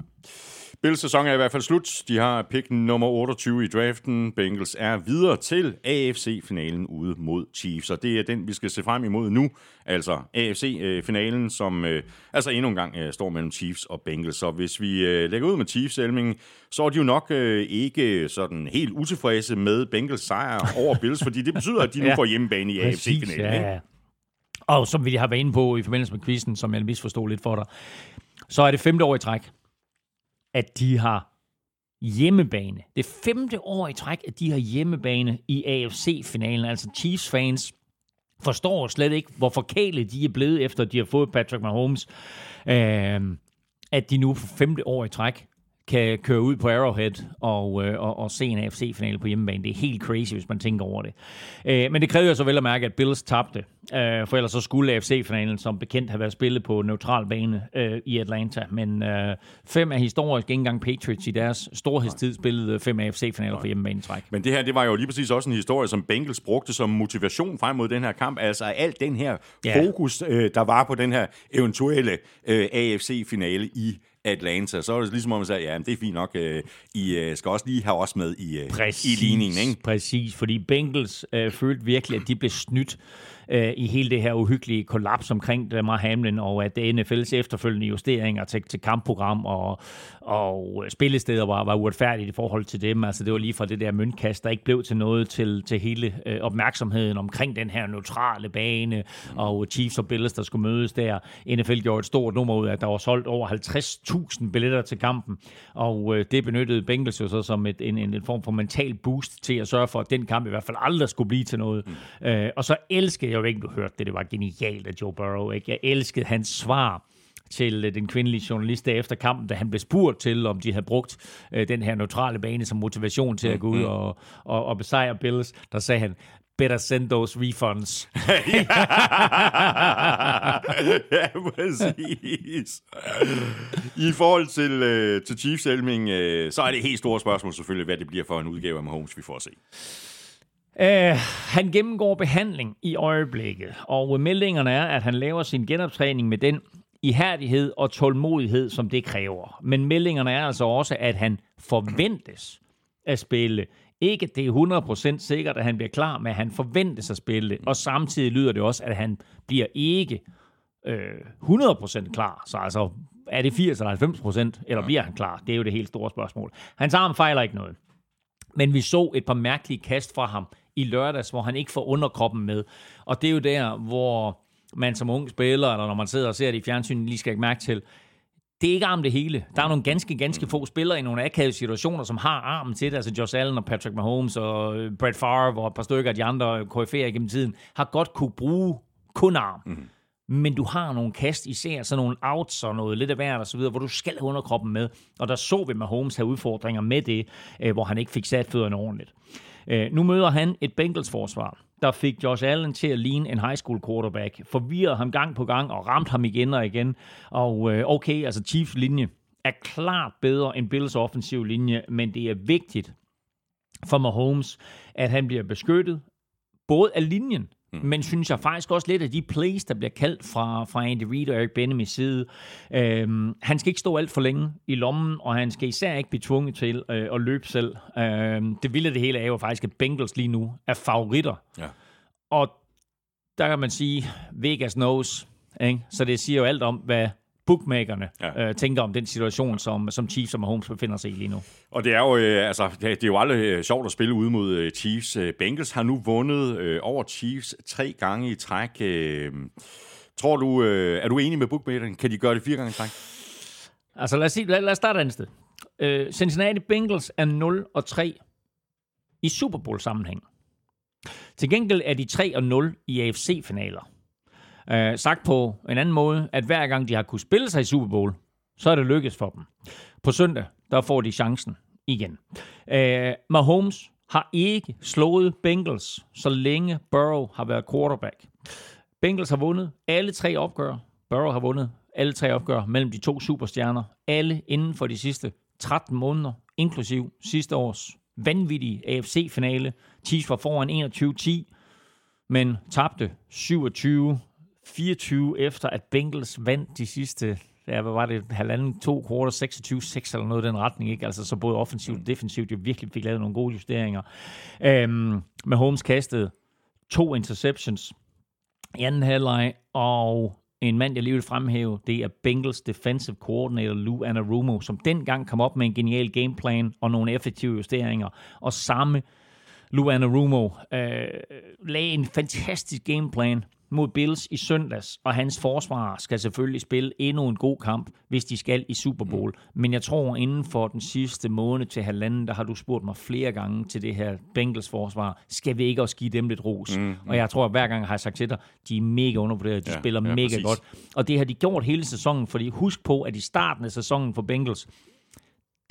Bills sæson er i hvert fald slut. De har pick nummer 28 i draften. Bengals er videre til AFC-finalen ude mod Chiefs, og det er den, vi skal se frem imod nu. Altså AFC-finalen, som øh, altså endnu en gang øh, står mellem Chiefs og Bengals. Så hvis vi øh, lægger ud med Chiefs, Elming, så er de jo nok øh, ikke sådan helt utilfredse med Bengals sejr over Bills, fordi det betyder, at de nu Ja. får hjemmebane i AFC-finalen. ja, ikke? ja. Og som vi har været inde på i forbindelse med quizzen, som jeg misforstod lidt for dig, så er det femte år i træk, at de har hjemmebane. Det er femte år i træk, at de har hjemmebane i AFC-finalen. Altså Chiefs-fans forstår slet ikke, hvor forkælet de er blevet, efter de har fået Patrick Mahomes. Øh, at de nu for femte år i træk kan køre ud på Arrowhead og, øh, og, og se en AFC-finale på hjemmebane. Det er helt crazy, hvis man tænker over det. Øh, men det kræver jo så vel at mærke, at Bills tabte, øh, for ellers så skulle AFC-finalen som bekendt have været spillet på neutral bane øh, i Atlanta. Men øh, fem af historisk ikke engang Patriots i deres storhedstid spillede fem AFC-finaler på hjemmebane træk. Men det her, det var jo lige præcis også en historie, som Bengals brugte som motivation frem mod den her kamp. Altså alt den her Ja. fokus, øh, der var på den her eventuelle øh, AFC-finale i Atlanta. Så var det ligesom om, man sagde, ja, men det er fint nok. Øh, I øh, skal også lige have os med i, øh, i ligningen, ikke? Præcis, fordi Bengals øh, følte virkelig, at de blev snydt øh, i hele det her uhyggelige kollaps omkring Lamar Hamlin, og at NFL's efterfølgende justeringer til, til kampprogram og, og spillesteder var, var uretfærdigt i forhold til dem. Altså det var lige fra det der møntkast, der ikke blev til noget til, til hele øh, opmærksomheden omkring den her neutrale bane, og Chiefs og Bills, der skulle mødes der. NFL gjorde et stort nummer ud af, at der var solgt over 50.000 billetter til kampen, og øh, det benyttede Bengals jo så som et, en, en, en form for mental boost til at sørge for, at den kamp i hvert fald aldrig skulle blive til noget. Mm. Øh, og så elskede jeg jo ikke, du hørte det, det var genialt af Joe Burrow. Ikke? Jeg elskede hans svar til øh, den kvindelige journalist efter kampen, da han blev spurgt til, om de havde brugt øh, den her neutrale bane som motivation til at gå ud og, og, og besejre Bills. Der sagde han, better send those refunds. ja, præcis. I forhold til, øh, til Chiefs Elming, øh, så er det et helt store spørgsmål selvfølgelig, hvad det bliver for en udgave af Mahomes, vi får at se. Uh, han gennemgår behandling i øjeblikket, og meldingerne er, at han laver sin genoptræning med den ihærdighed og tålmodighed, som det kræver. Men meldingerne er altså også, at han forventes at spille. Ikke det er 100% sikkert, at han bliver klar, men han forventes at spille. Og samtidig lyder det også, at han bliver ikke øh, 100% klar. Så altså, er det 80 eller 90%, eller bliver han klar? Det er jo det helt store spørgsmål. Hans arm fejler ikke noget. Men vi så et par mærkelige kast fra ham i lørdags, hvor han ikke får underkroppen med. Og det er jo der, hvor man som ung spiller, eller når man sidder og ser det i fjernsynet, lige skal ikke mærke til, det er ikke arm det hele. Der er nogle ganske, ganske få spillere i nogle akavede situationer, som har armen til det. Altså Josh Allen og Patrick Mahomes og øh, Brett Favre og et par stykker af de andre KF'er gennem tiden, har godt kunne bruge kun arm. Mm. Men du har nogle kast, især sådan nogle outs og noget lidt af hvert og så videre, hvor du skal have underkroppen med. Og der så vi Mahomes have udfordringer med det, øh, hvor han ikke fik sat fødderne ordentligt. Øh, nu møder han et Bengals forsvar, der fik Josh Allen til at ligne en high school quarterback, forvirrede ham gang på gang og ramte ham igen og igen. Og øh, okay, altså Chiefs linje er klart bedre end Bills offensiv linje, men det er vigtigt for Mahomes, at han bliver beskyttet både af linjen, Mm. Men synes jeg faktisk også lidt af de plays, der bliver kaldt fra, fra Andy Reid og Eric Benjamin side. Øhm, han skal ikke stå alt for længe i lommen, og han skal især ikke blive tvunget til øh, at løbe selv. Øhm, det vilde det hele er jo faktisk, at Bengals lige nu er favoritter. Ja. Og der kan man sige, Vegas knows. Ikke? Så det siger jo alt om, hvad bookmakerne ja. øh, tænker om den situation, som, som Chiefs og Mahomes befinder sig i lige nu. Og det er jo, øh, altså, det, er jo aldrig øh, sjovt at spille ude mod øh, Chiefs. Øh, Bengals har nu vundet øh, over Chiefs tre gange i træk. Øh, tror du, øh, er du enig med bookmakerne? Kan de gøre det fire gange i træk? Altså lad os, sige, lad, lad os starte et andet sted. Øh, Cincinnati Bengals er 0 og 3 i Super Bowl sammenhæng. Til gengæld er de 3 og 0 i AFC-finaler. Øh, sagt på en anden måde, at hver gang de har kunne spille sig i Super Bowl, så er det lykkedes for dem. På søndag, der får de chancen igen. Øh, Mahomes har ikke slået Bengals, så længe Burrow har været quarterback. Bengals har vundet alle tre opgør. Burrow har vundet alle tre opgør mellem de to superstjerner. Alle inden for de sidste 13 måneder, inklusiv sidste års vanvittige AFC-finale. Chiefs var foran 21-10, men tabte 27 24 efter, at Bengals vandt de sidste, ja, hvad var det, halvanden, to quarter, 26-6 eller noget i den retning, ikke? Altså så både offensivt og defensivt, jo virkelig fik lavet nogle gode justeringer. Øhm, med Holmes kastede to interceptions i anden halvleg, og en mand, jeg lige vil fremhæve, det er Bengals defensive coordinator Lou Anarumo, som dengang kom op med en genial gameplan og nogle effektive justeringer, og samme Lou Anarumo øh, lagde en fantastisk gameplan mod Bills i søndags, og hans forsvar skal selvfølgelig spille endnu en god kamp, hvis de skal i Super Bowl. Men jeg tror, inden for den sidste måned til halvanden, der har du spurgt mig flere gange til det her Bengals forsvar, skal vi ikke også give dem lidt ros? Mm, mm. Og jeg tror, at hver gang har jeg sagt til dig, de er mega undervurderet, de ja, spiller ja, mega præcis. godt. Og det har de gjort hele sæsonen, fordi husk på, at i starten af sæsonen for Bengals,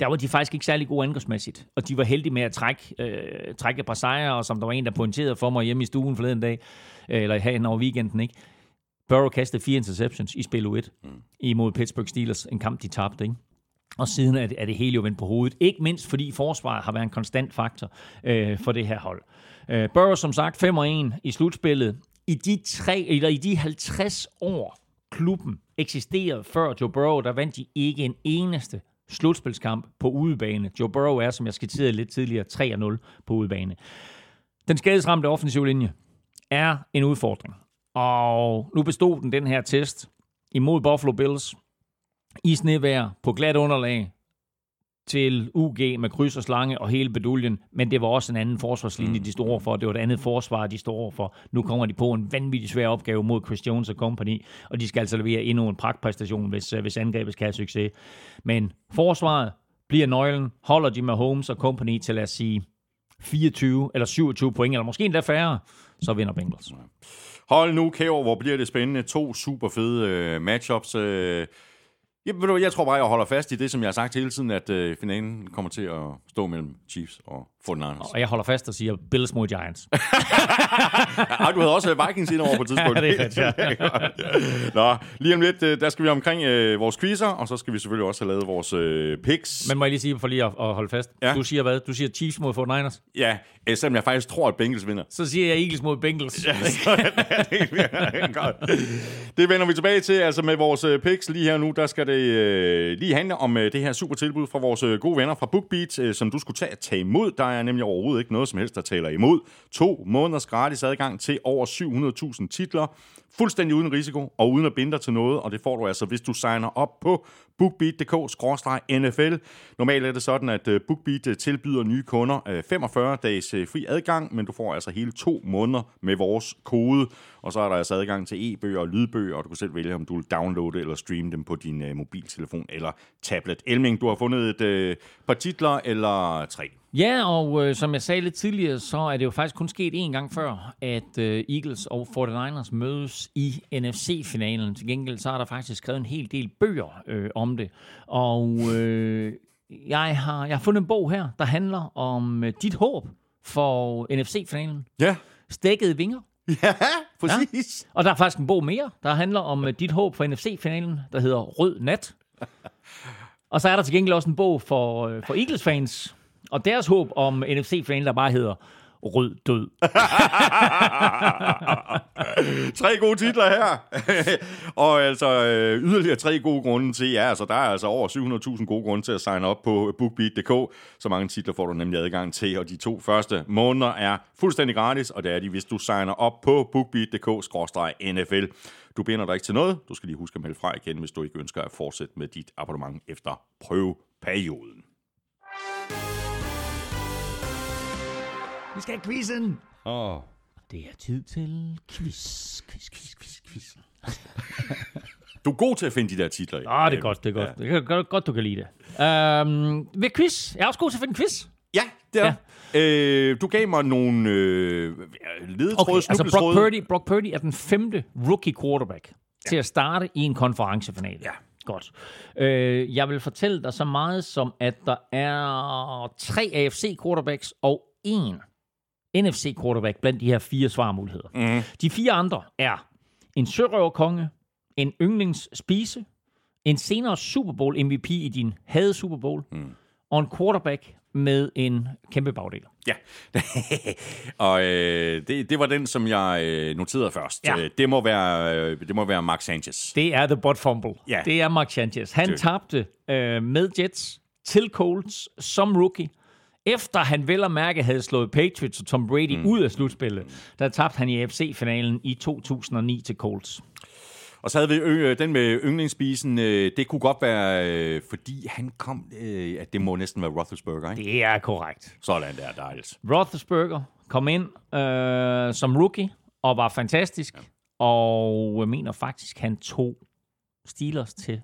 der var de faktisk ikke særlig gode angrebsmæssigt. Og de var heldige med at trække, øh, trække et par sejre, og som der var en, der pointerede for mig hjemme i stuen forleden dag, eller her over weekenden, ikke? Burrow kastede fire interceptions i spil 1 mm. imod Pittsburgh Steelers, en kamp, de tabte, ikke? Og siden er det, er det hele jo vendt på hovedet. Ikke mindst fordi forsvaret har været en konstant faktor øh, for det her hold. Øh, Burrow som sagt 5-1 i slutspillet. I de, tre, eller i de 50 år, klubben eksisterede før Joe Burrow, der vandt de ikke en eneste slutspilskamp på udebane. Joe Burrow er, som jeg skitserede lidt tidligere, 3-0 på udebane. Den skadesramte offensiv linje er en udfordring. Og nu bestod den den her test imod Buffalo Bills i snevejr på glat underlag til UG med kryds og slange og hele beduljen, men det var også en anden forsvarslinje, de stod for. Det var et andet forsvar, de stod for. Nu kommer de på en vanvittig svær opgave mod Chris Jones og company, og de skal altså levere endnu en pragtpræstation, hvis, øh, hvis angrebet skal have succes. Men forsvaret bliver nøglen, holder de med Holmes og company til at sige 24 eller 27 point, eller måske endda færre, så vinder Bengals. Hold nu kæver, hvor bliver det spændende. To super fede øh, matchups. Øh, jeg, ved du, jeg tror bare, jeg holder fast i det, som jeg har sagt hele tiden, at øh, finalen kommer til at stå mellem Chiefs og 49ers. Og jeg holder fast og siger Bills mod Giants. Ej, du havde også Vikings ind over på et tidspunkt. Ja, det er rigtigt, Nå, lige om lidt, øh, der skal vi omkring øh, vores quizzer, og så skal vi selvfølgelig også have lavet vores øh, picks. Men må jeg lige sige, for lige at, at holde fast. Ja. Du siger hvad? Du siger Chiefs mod 49ers. Ja, øh, selvom jeg faktisk tror, at Bengals vinder. Så siger jeg Eagles mod Bengals. Ja. Godt. det vender vi tilbage til, altså med vores øh, picks lige her nu, der skal det øh, lige handle om øh, det her super tilbud fra vores øh, gode venner fra BookBeat, øh, som du skulle tage, tage imod. Der er nemlig overhovedet ikke noget som helst, der taler imod. To måneders gratis adgang til over 700.000 titler, fuldstændig uden risiko og uden at binde dig til noget, og det får du altså, hvis du signer op på bookbeat.dk-nfl. Normalt er det sådan, at øh, BookBeat øh, tilbyder nye kunder øh, 45 dages fri adgang, men du får altså hele to måneder med vores kode, og så er der altså adgang til e-bøger og lydbøger, og du kan selv vælge, om du vil downloade eller streame dem på din mobiltelefon eller tablet. Elming, du har fundet et par titler eller tre. Ja, og øh, som jeg sagde lidt tidligere, så er det jo faktisk kun sket én gang før, at øh, Eagles og 49ers mødes i NFC-finalen. Til gengæld så er der faktisk skrevet en hel del bøger øh, om det. Og øh, jeg, har, jeg har fundet en bog her, der handler om øh, dit håb for NFC-finalen. Ja. Stækkede vinger. Ja, præcis. Og der er faktisk en bog mere, der handler om øh, dit håb for NFC-finalen, der hedder Rød Nat. Og så er der til gengæld også en bog for, øh, for Eagles-fans, og deres håb om NFC-finalen, der bare hedder Rød Død. tre gode titler her. og altså øh, yderligere tre gode grunde til, ja, altså der er altså over 700.000 gode grunde til at signe op på bookbeat.dk. Så mange titler får du nemlig adgang til, og de to første måneder er fuldstændig gratis, og det er de, hvis du signer op på bookbeat.dk-nfl. Du binder dig ikke til noget. Du skal lige huske at melde fra igen, hvis du ikke ønsker at fortsætte med dit abonnement efter prøveperioden. Vi skal have quizzen. Åh. Oh. Det er tid til quiz, quiz, quiz, quiz, quiz. Du er god til at finde de der titler. Ah, det er godt, det er godt. Ja. Det er godt, godt, du kan lide det. Um, ved quiz. Jeg er også god til at finde quiz. Ja, det er ja. øh, Du gav mig nogle øh, ledetråde, Okay, altså Brock Purdy, Brock Purdy er den femte rookie quarterback ja. til at starte i en konferencefinale. Ja. Godt. Øh, jeg vil fortælle dig så meget som, at der er tre AFC quarterbacks og en NFC quarterback blandt de her fire svarmuligheder. Mhm. De fire andre er en sørøverkonge, en yndlingsspise, en senere Super Bowl MVP i din havde Super Bowl, Mm. og en quarterback med en kæmpe bagdel. Ja, og øh, det, det var den, som jeg øh, noterede først. Ja. Øh, Det, må være, øh, det må være Mark Sanchez. Det er The Butt Fumble. Ja. Det er Mark Sanchez. Han Det- tabte øh, med Jets til Colts som rookie. Efter han vel og mærke havde slået Patriots og Tom Brady mm. ud af slutspillet, der tabte han i AFC-finalen i 2009 til Colts. Og så havde vi øh, den med yndlingsspisen. Øh, det kunne godt være, øh, fordi han kom... Øh, at det må næsten være Roethlisberger, ikke? Det er korrekt. Sådan der, dejligt. Roethlisberger kom ind øh, som rookie og var fantastisk. Ja. Og jeg mener faktisk, han tog Steelers til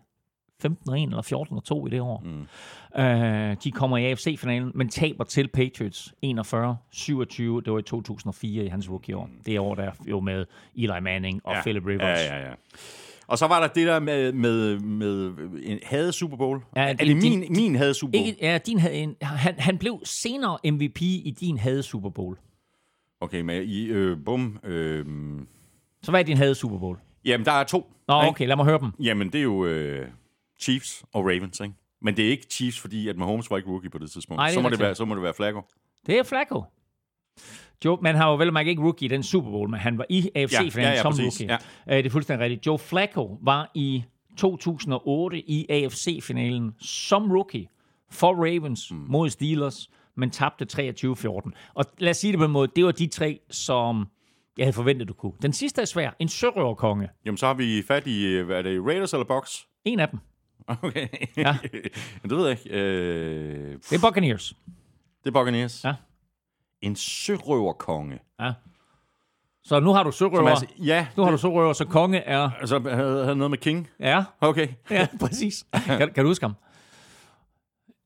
15 1 eller 14 2 i det år. Mm. Øh, de kommer i AFC-finalen, men taber til Patriots 41-27. Det var i 2004 i hans rookie-år. Det år der jo med Eli Manning og ja. Philip Rivers. Ja, ja, ja. Og så var der det der med, med, med en havde Super Bowl. Ja, er din- det min, din- min havde Super Bowl? Ikke, ja, din havde en, han, han blev senere MVP i din havde Super Bowl. Okay, men i, øh, bum. Øh, Så hvad er din havde Super Bowl? jamen, der er to. Nå, ikke? okay, lad mig høre dem. Jamen, det er jo øh, Chiefs og Ravens, ikke? Men det er ikke Chiefs, fordi at Mahomes var ikke rookie på det tidspunkt. Nej, det så, må det være, så må det være Flacco. Det er Flacco. Joe, man har jo vel ikke rookie i den Super Bowl, men han var i AFC-finalen Ja, ja, ja, som præcis, rookie. Ja. Det er fuldstændig rigtigt. Joe Flacco var i 2008 i AFC-finalen som rookie for Ravens mm. mod Steelers, men tabte 23-14. Og lad os sige det på en måde, det var de tre, som jeg havde forventet, du kunne. Den sidste er svær. En sørøverkonge. Jamen, så har vi fat i, øh, hvad er det, Raiders eller Bucks? En af dem. Okay. Ja. Det ved jeg ikke. Øh, Det er Buccaneers. det er Buccaneers. Ja. En sørøverkonge. Ja. Så nu har du sørøver. altså, ja, Nu har du sørøver, så konge er... altså, havde, havde noget med King. Ja, Okay. Ja, præcis. Kan, kan du huske ham?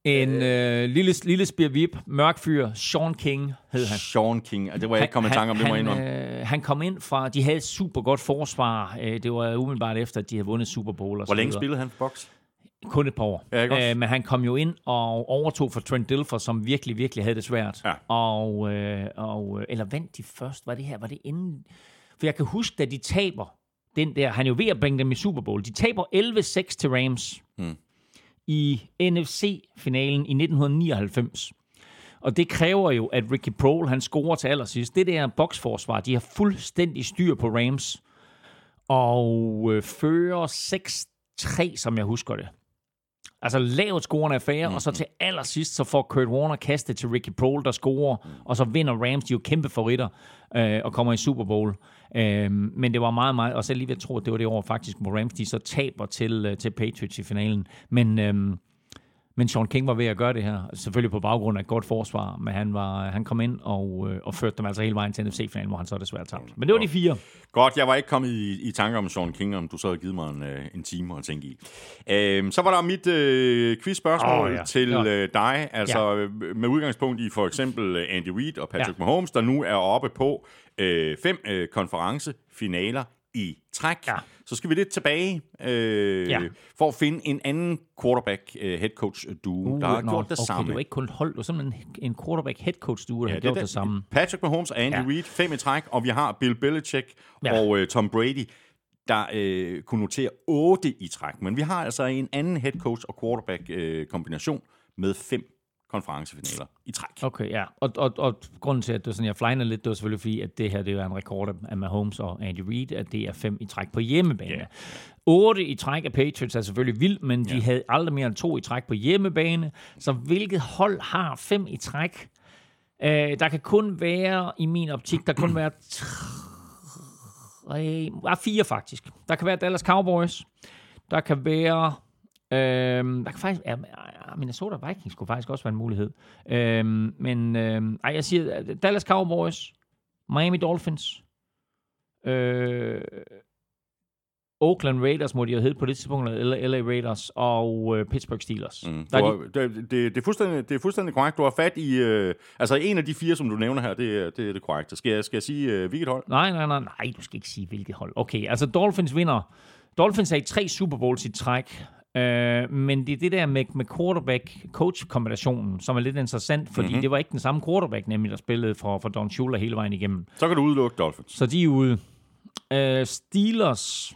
En øh, lille, lille spirvip, mørk fyr, Sean King hed han. Sean King. Det var jeg ikke kommet i tanke om, det må jeg han, indrømme. øh, han kom ind fra, de havde et super godt forsvar. Øh, det var umiddelbart efter, at de havde vundet Super Bowl. Og Hvor længe spillede han for Bucks? Kun et par år. Ja? Øh, men han kom jo ind og overtog for Trent Dilfer, som virkelig, virkelig havde det svært. Ja. Og, øh, og, øh, eller vandt de først? Var det her? Var det inden? For jeg kan huske, da de taber den der, han er jo ved at bringe dem i Super Bowl. De taber 11-6 til Rams Hmm. i NFC-finalen i 1999. Og det kræver jo, at Ricky Prohl, han scorer til allersidst. Det der boksforsvar, de har fuldstændig styr på Rams. Og øh, fører 6-3, som jeg husker det. Altså lavt scorende affære, mm. og så til allersidst, så får Kurt Warner kastet til Ricky Prohl, der scorer, mm. og så vinder Rams, de jo kæmpe favoritter, øh, og kommer i Super Bowl. Øh, men det var meget, meget, og så lige ved at tro, at det var det år faktisk, hvor Rams, de så taber til, øh, til Patriots i finalen. Men, øh, men Sean King var ved at gøre det her, selvfølgelig på baggrund af et godt forsvar, men han, var, han kom ind og, øh, og førte dem altså hele vejen til NFC-finalen, hvor han så desværre tabte. Men det var de fire. Godt, jeg var ikke kommet i, i tanke om Sean King, om du så havde givet mig en, øh, en time at tænke i. Øhm, så var der mit øh, quiz-spørgsmål oh, ja. til øh, dig, altså ja. med udgangspunkt i for eksempel øh, Andy Reid og Patrick ja. Mahomes, der nu er oppe på øh, fem øh, konferencefinaler i træk. Ja. Så skal vi lidt tilbage øh, Ja. for at finde en anden quarterback øh, head coach duo, uh, der har nå, gjort det okay, samme. det var ikke kun hold, det var simpelthen en quarterback head coach duo, der ja, har gjort det, det samme. Patrick Mahomes og Andy Ja. Reid, fem i træk, og vi har Bill Belichick Ja. og øh, Tom Brady, der øh, kunne notere otte i træk. Men vi har altså en anden head coach og quarterback øh, kombination med fem konferencefinaler i træk. Okay, ja. Og, og, og grunden til, at det var sådan, jeg flejner lidt, det var selvfølgelig fordi, at det her det er en rekord af Mahomes og Andy Reid, at det er fem i træk på hjemmebane. Ja. Otte i træk af Patriots er selvfølgelig vildt, men de Ja. havde aldrig mere end to i træk på hjemmebane. Så hvilket hold har fem i træk? Øh, der kan kun være, i min optik, der kan kun være tre, ah, fire faktisk. Der kan være Dallas Cowboys. Der kan være... Øhm, der kan faktisk... Ja, Minnesota Vikings kunne faktisk også være en mulighed. Øhm, men øhm, ej, jeg siger øh, Dallas Cowboys, Miami Dolphins, øh, Oakland Raiders, må de jo hedde på det tidspunkt, eller LA Raiders, og øh, Pittsburgh Steelers. Mm. Der er har, det, det, det, er fuldstændig, det er fuldstændig korrekt. Du har fat i... Øh, altså en af de fire, som du nævner her, det, er- det er det korrekte. Skal jeg, skal jeg sige, øh, hvilket hold? Nej, nej, nej, nej, du skal ikke sige, hvilket hold. Okay, altså Dolphins vinder. Dolphins er i tre Super Bowls i træk. Øh, men det er det der med, med quarterback-coach-kombinationen, som er lidt interessant, fordi mm-hmm. det var ikke den samme quarterback, nemlig der spillede for, for Don Shula hele vejen igennem. Så kan du udelukke Dolphins. Så de er ude. Øh, Steelers,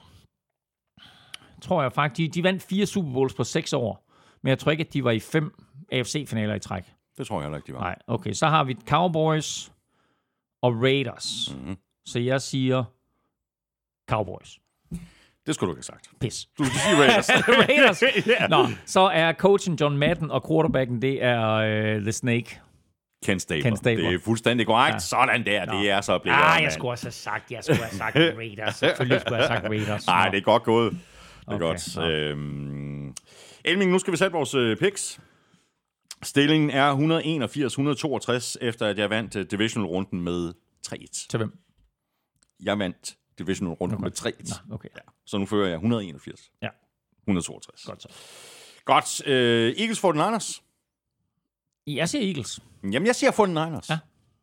tror jeg faktisk, de, de vandt fire Super Bowls på seks år, men jeg tror ikke, at de var i fem AFC-finaler i træk. Det tror jeg heller ikke, de var. Nej, okay. Så har vi Cowboys og Raiders. Mhm. Så jeg siger Cowboys. Det skulle du ikke have sagt. Pis. Du skal sige Raiders. Raiders. Ja. Nå, så er coachen John Madden, og quarterbacken, det er øh, The Snake. Ken Stabler. Ken Stabler. Det er fuldstændig korrekt. Ja. Sådan der, det er så blevet. Ah, jeg skulle også have sagt, jeg skulle have sagt Raiders. Selvfølgelig skulle jeg have sagt Raiders. Nej, Nå. det er godt gået. Det er Okay, godt. nå. Øhm, Elming, nu skal vi sætte vores øh, picks. Stillingen er 181-162, efter at jeg vandt øh, divisional-runden med 3-1. Til hvem? Jeg vandt divisional-runden med 3-1. Nå, okay. Ja. Så nu fører jeg 181. Ja. 162. Godt så. Godt. Øh, Eagles 49ers. Jeg siger Eagles. Jamen, jeg siger 49ers. Ja.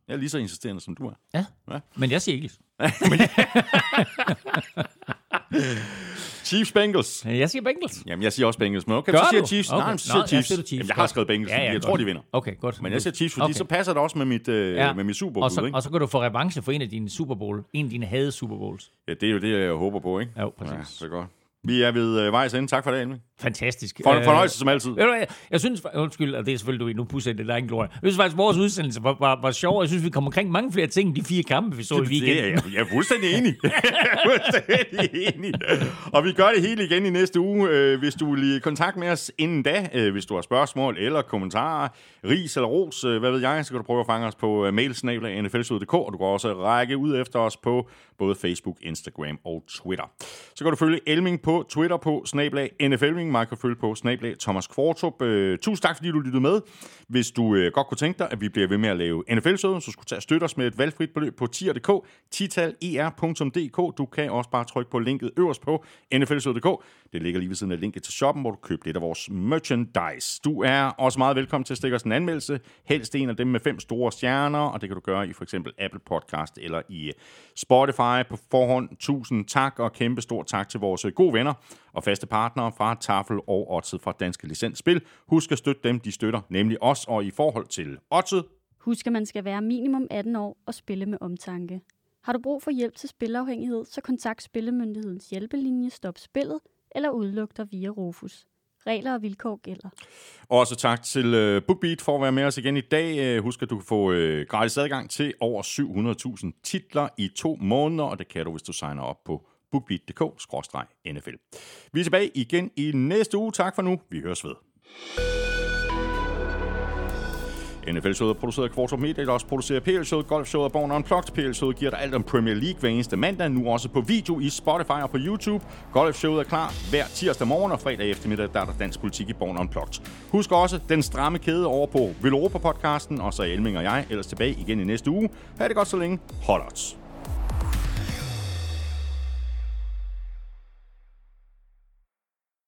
Jeg er lige så insisterende, som du er. Ja. Ja. Men jeg siger Eagles. Chiefs Bengals. Jeg siger Bengals. Jamen, jeg siger også Bengals, men okay, Gør så siger du? Chiefs. Okay. Nej, men så Nå, siger ja, Chiefs. siger du Chiefs. Jamen, jeg har skrevet Bengals, Ja, ja, jeg godt. tror, de vinder. Okay, godt. Men jeg siger Chiefs, fordi Okay. så passer det også med mit, øh, Ja. med mit Super og, så, Bowl, ikke? og så kan du få revanche for en af dine Super Bowl. En af dine havde Super Bowls. Ja, det er jo det, jeg håber på, ikke? Jo, præcis. Ja, så godt. Vi er ved øh, vejs ende. Tak for det, Elming. Fantastisk. For, Øh, fornøjelse som altid. Hvad, jeg, jeg synes, undskyld, og det er selvfølgelig, du nu pusser det, der er ingen glorie. Jeg synes faktisk, vores udsendelse var, var, var sjov. Jeg synes, vi kom omkring mange flere ting, end de fire kampe, vi så i Det er, weekenden. jeg, jeg er fuldstændig enig. Jeg er fuldstændig enig. Og vi gør det hele igen i næste uge. Øh, Hvis du vil i kontakt med os inden da, øh, hvis du har spørgsmål eller kommentarer, ris eller ros, øh, hvad ved jeg, så kan du prøve at fange os på øh, mailsnabla.nflsud.dk, og du kan også række ud efter os på både Facebook, Instagram og Twitter. Så kan du følge Elming på Twitter på snablag NFLming, mig kan følge på snablag Thomas Kvartrup. Øh, tusind tak, fordi du lyttede med. Hvis du øh, godt kunne tænke dig, at vi bliver ved med at lave NFL-søden, så skulle du tage støtte os med et valgfrit beløb på tier.dk, titaler.dk. Du kan også bare trykke på linket øverst på nflsød.dk. Det ligger lige ved siden af linket til shoppen, hvor du køber lidt af vores merchandise. Du er også meget velkommen til at stikke os en anmeldelse. Helst en af dem med fem store stjerner, og det kan du gøre i for eksempel Apple Podcast eller i Spotify på forhånd. Tusind tak og kæmpe stor tak til vores øh, gode venner og faste partnere fra Tafel og Odset fra Danske Licensspil. Husk at støtte dem, de støtter, nemlig os, og i forhold til Odset, Husk, at man skal være minimum 18 år og spille med omtanke. Har du brug for hjælp til spilafhængighed, så kontakt Spillemyndighedens hjælpelinje Stop Spillet eller udluk dig via Rufus. Regler og vilkår gælder. Og Også tak til øh, BookBeat for at være med os igen i dag. Øh, Husk, at du kan få øh, gratis adgang til over 700.000 titler i to måneder, og det kan du, hvis du signer op på bookbeat.dk-nfl. Vi er tilbage igen i næste uge. Tak for nu. Vi høres ved. NFL-showet er produceret af Kvartrup Media, der også producerer PL-showet, Golf-showet og Born Unplugged. PL-showet giver dig alt om Premier League hver eneste mandag, nu også på video i Spotify og på YouTube. Golf-showet er klar hver tirsdag morgen og fredag eftermiddag, der er der dansk politik i Born Unplugged. Husk også den stramme kæde over på Villeuropa-podcasten, og så er Elming og jeg ellers tilbage igen i næste uge. Ha' det godt så længe. Hold odds.